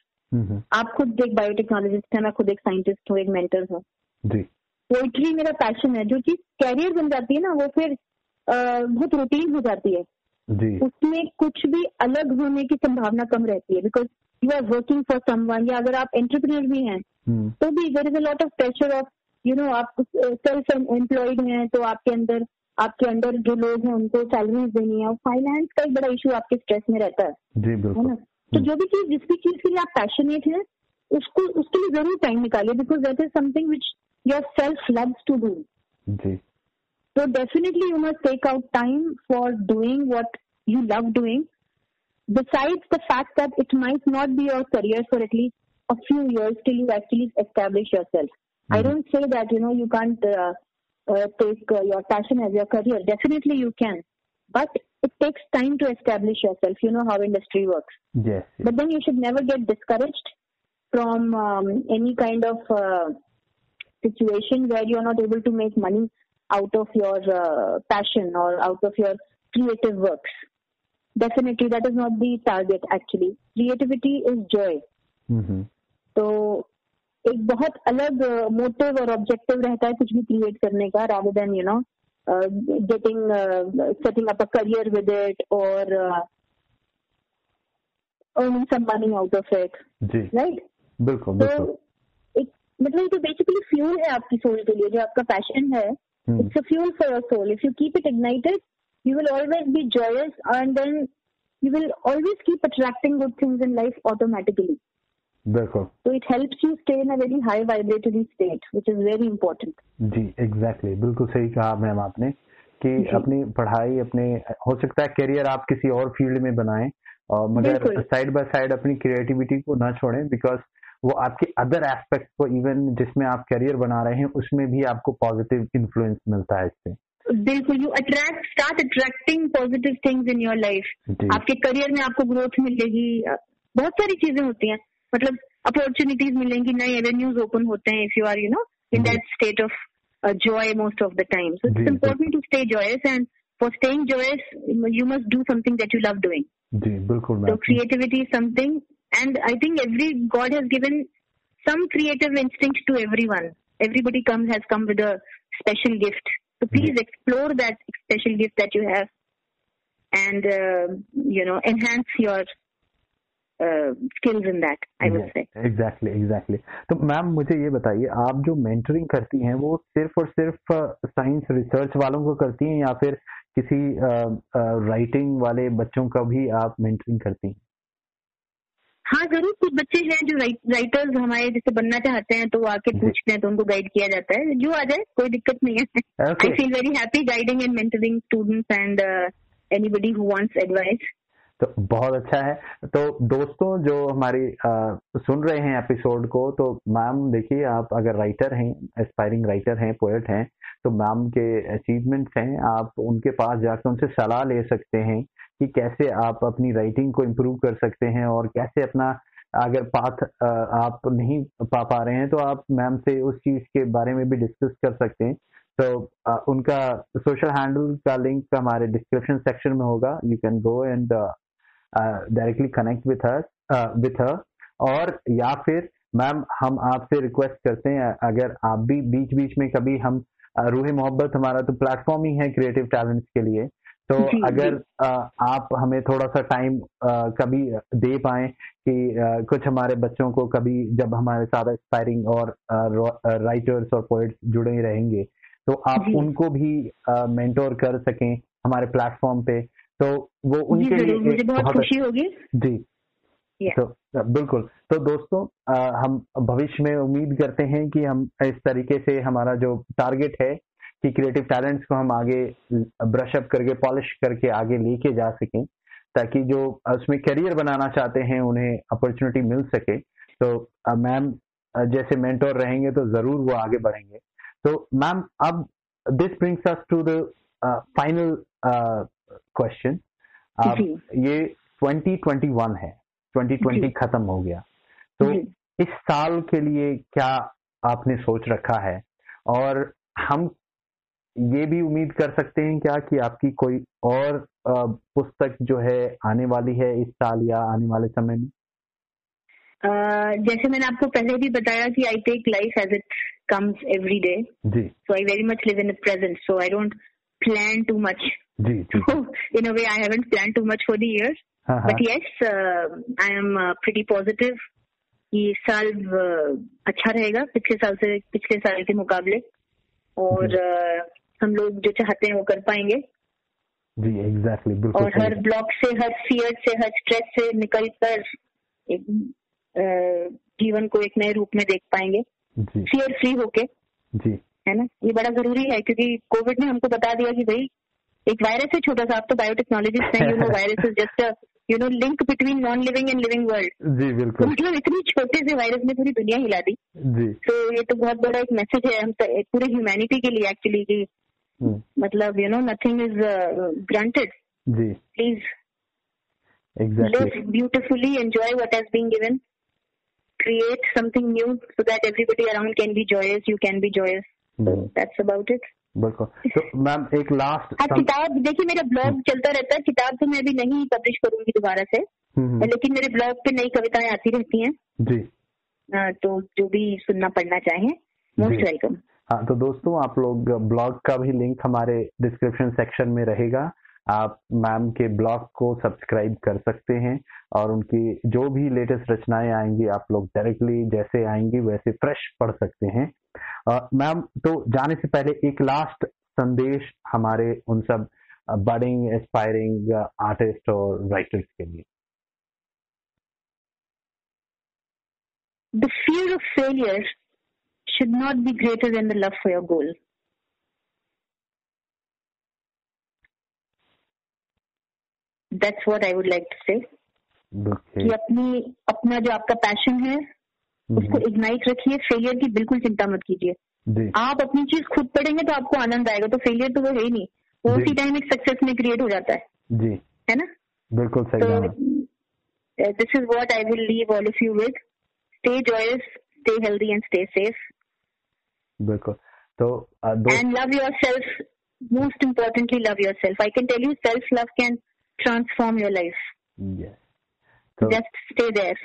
आप खुद एक बायोटेक्नोलॉजिस्ट है मैं खुद एक साइंटिस्ट हूँ एक मेंटर हूँ। पोइट्री मेरा पैशन है। जो चीज़ कैरियर बन जाती है ना वो फिर बहुत रूटीन हो जाती है। जी. उसमें कुछ भी अलग होने की संभावना कम रहती है। Because you are working for someone या अगर आप एंटरप्रेन्योर भी हैं hmm. तो भी there is a lot of pressure of you know आप सेल्फ एम्प्लॉयड हैं तो आपके अंदर आपके अंडर जो लोग हैं उनको सैलरीज देनी है। फाइनेंस का एक बड़ा इशू आपके स्ट्रेस में रहता है। जी बिल्कुल। है ना? तो जो भी चीज़ जिस भी चीज़ के लिए आप पैशनेट है उसको उसके लिए ज़रूर टाइम निकालिए। Because that is something which yourself loves to do. So definitely you must take out time for doing what you love doing. Besides the fact that it might not be your career for at least a few years till you actually establish yourself. Mm-hmm. I hmm. don't say that you know you can't uh, uh, take uh, your passion as your career. Definitely you can, but it takes time to establish yourself. You know how industry works. Yes. yes. But then you should never get discouraged from um, any kind of uh, situation where you're not able to make money out of your uh, passion or out of your creative works. Definitely, that is not the target actually. Creativity is joy. हम्म, तो एक बहुत अलग motive और objective रहता है कुछ भी create करने का rather than you know getting setting up a career with it और earning some money out of it ji right बिल्कुल तो बिल्कुल एक मतलब ये बेसिकली फ्यूल है आपकी सोल के लिए जो आपका पैशन है it's a fuel for your soul if you keep it ignited you will always be joyous and then you will always keep attracting good things in life automatically देखो तो it help you stay in a very high vibratory state which is very important ji exactly exactly. बिल्कुल सही कहा ma'am आपने कि अपनी पढ़ाई अपने हो सकता है करियर आप किसी और फ़ील्ड में बनाएँ और मगर साइड बाय साइड अपनी क्रिएटिविटी को ना छोड़ें बिकॉज़ वो आपके अदर एस्पेक्ट को इवन जिसमें आप करियर बना रहे हैं उसमें भी आपको पॉजिटिव इन्फ्लुएंस मिलता है इससे। बिल्कुल you attract start attracting positive things in your life आपके करियर में आपको ग्रोथ मिलेगी। बहुत सारी चीज़ें होती हैं। मतलब अपॉर्चुनिटीज़ मिलेंगी नए एवेन्यूज ओपन होते हैं if you are you know in that state of joy most of the time so it's important to stay joyous and for staying joyous you must do something that you love doing जी बिल्कुल So ma'am. creativity is something, and I think every God has given some creative instinct to everyone. Everybody comes has come with a special gift. So please explore that special gift that you have, and uh, you know enhance your uh, skills in that. I would say. Exactly exactly तो ma'am मुझे ये बताइए आप जो mentoring करती हैं वो सिर्फ और सिर्फ साइंस रिसर्च वालों को करती हैं या फिर किसी राइटिंग वाले बच्चों का भी आप मेंटरिंग करती हैं हाँ ज़रूर कुछ बच्चे हैं जो राइट, राइटर्स हमारे जैसे बनना चाहते हैं तो वो आके पूछते हैं तो उनको गाइड किया जाता है। जो आ जाए कोई दिक्कत नहीं है। Feel very happy guiding and mentoring students and uh, anybody who wants advice. तो बहुत अच्छा है। तो दोस्तों जो हमारी अ, सुन रहे हैं एपिसोड को तो मैम देखिए आप अगर राइटर हैं एस्पायरिंग राइटर हैं पोएट हैं तो मैम के अचीवमेंट्स हैं आप उनके पास जाकर उनसे सलाह ले सकते हैं। कि कैसे आप अपनी राइटिंग को इम्प्रूव कर सकते हैं और कैसे अपना अगर पाथ आप नहीं पा पा रहे हैं तो आप मैम से उस चीज़ के बारे में भी डिस्कस कर सकते हैं। तो उनका सोशल हैंडल का लिंक हमारे डिस्क्रिप्शन सेक्शन में होगा। You can go and directly connect with her with her और या फिर मैम हम आपसे रिक्वेस्ट करते हैं, अगर आप भी बीच बीच में कभी हम रूह मोहब्बत हमारा तो प्लेटफॉर्म ही है क्रिएटिव टैलेंट्स के लिए। तो जी, अगर अ, आप हमें थोड़ा सा टाइम कभी दे पाए कि कुछ हमारे बच्चों को कभी जब हमारे साथ एक्सपायरिंग और राइटर्स और पोइट्स जुड़े ही रहेंगे तो आप जी। उनको भी मेंटोर कर सकें हमारे प्लेटफॉर्म पे। तो वो जी उनके लिए मुझे बहुत खुशी होगी। जी। Yeah. तो बिल्कुल। तो दोस्तों अ, हम भविष्य में उम्मीद करते हैं कि हम इस तरीके से हमारा जो टारगेट है कि क्रिएटिव टैलेंट्स को हम आगे ब्रश अप करके पॉलिश करके आगे लेके जा सकें ताकि जो उसमें करियर बनाना चाहते हैं उन्हें अपॉर्चुनिटी मिल सके। तो मैम जैसे मेंटोर रहेंगे तो ज़रूर वो आगे बढ़ेंगे। तो मैम अब this brings us to the final question. ये 2021 है। 2020 जी। खत्म हो गया। तो इस साल के लिए क्या आपने सोच रखा है? और हम ये भी उम्मीद कर सकते हैं क्या कि आपकी कोई और पुस्तक जो है आने वाली है इस साल या आने वाले समय में? Uh, जैसे मैंने आपको पहले भी बताया कि I take life as it comes every day so I very much live in present so I don't plan too much ji ji in a way I haven't planned too much for the year. हाँ हाँ। But yes, uh, I am uh, pretty positive कि साल uh, अच्छा रहेगा पिछले साल से पिछले साल के मुकाबले। और uh, हम लोग जो चाहते हैं वो कर पाएँगे। जी एग्जैक्टली exactly, बिल्कुल और हर ब्लॉक से हर फियर से हर स्ट्रेस से निकल कर एक जीवन को एक नए रूप में देख पाएँगे। फियर फ्री होके। जी। है ना? ये बड़ा ज़रूरी है क्योंकि कोविड ने हमको बता दिया कि भाई एक वायरस है छोटा सा आप तो बायोटेक्नोलॉजिस्ट हैं you know virus is just you know link between non living and living world जी बिल्कुल। तो मतलब इतनी छोटे से वायरस ने पूरी दुनिया हिला दी। जी। तो ये तो बहुत बड़ा एक मैसेज है हम पूरे ह्यूमैनिटी के लिए एक्चुअली की। Hmm. मतलब you know nothing is granted ji. Please exactly beautifully enjoy what has been given create something new so that everybody around can be joyous you can be joyous that's about it बिल्कुल। तो ma'am एक last हाँ, किताब देखिए मेरा blog hmm. चलता रहता है किताब तो मैं अभी नहीं पब्लिश करूँगी दोबारा से hmm, लेकिन मेरे ब्लॉग पे नई कविताएँ आती रहती हैं। जी। हाँ, तो जो भी सुनना पढ़ना चाहें मोस्ट वेलकम हाँ तो दोस्तों आप लोग ब्लॉग का भी लिंक हमारे डिस्क्रिप्शन सेक्शन में रहेगा। आप मैम के ब्लॉग को सब्सक्राइब कर सकते हैं और उनकी जो भी लेटेस्ट रचनाएँ आएँगी आप लोग डायरेक्टली जैसे आएँगी वैसे फ्रेश पढ़ सकते हैं। मैम तो जाने से पहले एक लास्ट संदेश हमारे उन सब बडिंग एस्पायरिंग आर्टिस्ट और राइटर्स के लिए। The fear of failure should not be greater than the love for your goal. That's what I would like to say. Okay. कि अपनी अपना जो आपका पैशन है उसको इग्नाइट हम्म। रखिए फेलियर की बिल्कुल चिंता मत कीजिए। आप अपनी चीज़ खुद पढ़ेंगे तो आपको आनंद आएगा तो फेलियर तो वो है ही नहीं। वो उसी टाइम एक सक्सेस में क्रिएट हो जाता है। जी। है ना? बिल्कुल सही तो this is what I will leave all of you with stay joyous stay healthy and stay safe बिल्कुल तो and love yourself most importantly love yourself I can tell you self love can life. Yes. तो, Just stay there.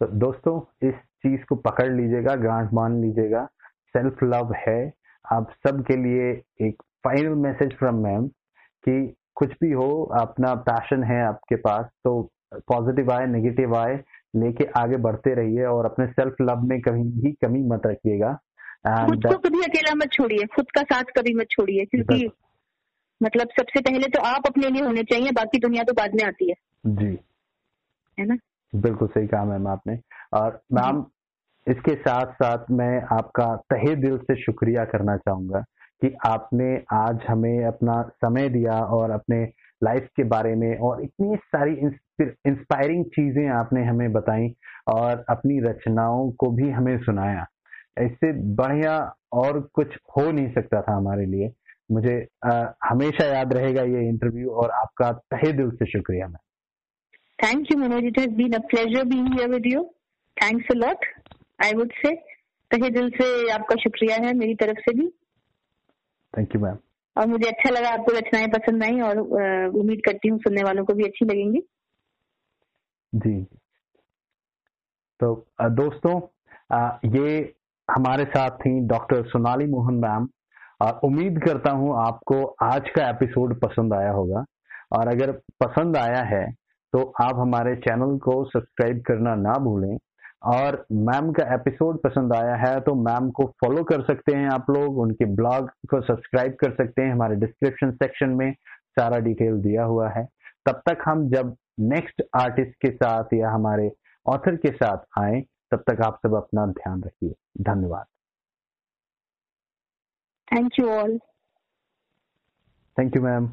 तो दोस्तों इस चीज़ को पकड़ लीजिएगा गांठ मान लीजिएगा सेल्फ लव है आप सबके लिए एक फाइनल मैसेज फ्रॉम मैम कि कुछ भी हो अपना पैशन है आपके पास तो पॉजिटिव आए नेगेटिव आए लेके आगे बढ़ते रहिए और अपने सेल्फ लव में कहीं भी कमी मत रखिएगा खुद को कभी अकेला मत छोड़िए खुद का साथ कभी मत छोड़िए क्योंकि मतलब सबसे पहले तो आप अपने लिए होने चाहिए बाकी दुनिया तो बाद में आती है। जी। है ना? बिल्कुल सही कहा मैम आपने। और मैम इसके साथ साथ मैं आपका तहे दिल से शुक्रिया करना चाहूँगा कि आपने आज हमें अपना समय दिया और अपने लाइफ के बारे में और इतनी सारी इंस्पायरिंग चीज़ें आपने हमें बताई और अपनी रचनाओं को भी हमें सुनाया। इससे बढ़िया और कुछ हो नहीं सकता था हमारे लिए। मुझे आ, हमेशा याद रहेगा ये इंटरव्यू और आपका तहे दिल से शुक्रिया ma'am. Thank you Manoj it has been a pleasure being here with you thanks a lot I would say तहे दिल से आपका शुक्रिया है मेरी तरफ़ से भी। थैंक यू मैम और मुझे अच्छा लगा आपको रचनाएँ पसंद आई और उम्मीद करती हूँ सुनने वालों को भी अच्छी लगेंगी। जी। तो दोस्तों ये हमारे साथ थी डॉक्टर सोनाली मोहन मैम। और उम्मीद करता हूँ आपको आज का एपिसोड पसंद आया होगा। और अगर पसंद आया है तो आप हमारे चैनल को सब्सक्राइब करना ना भूलें। और मैम का एपिसोड पसंद आया है तो मैम को फॉलो कर सकते हैं आप लोग। उनके ब्लॉग को सब्सक्राइब कर सकते हैं। हमारे डिस्क्रिप्शन सेक्शन में सारा डिटेल दिया हुआ है। तब तक हम जब नेक्स्ट आर्टिस्ट के साथ या हमारे ऑथर के साथ आए तब तक आप सब अपना ध्यान रखिए। धन्यवाद। Thank you all thank you ma'am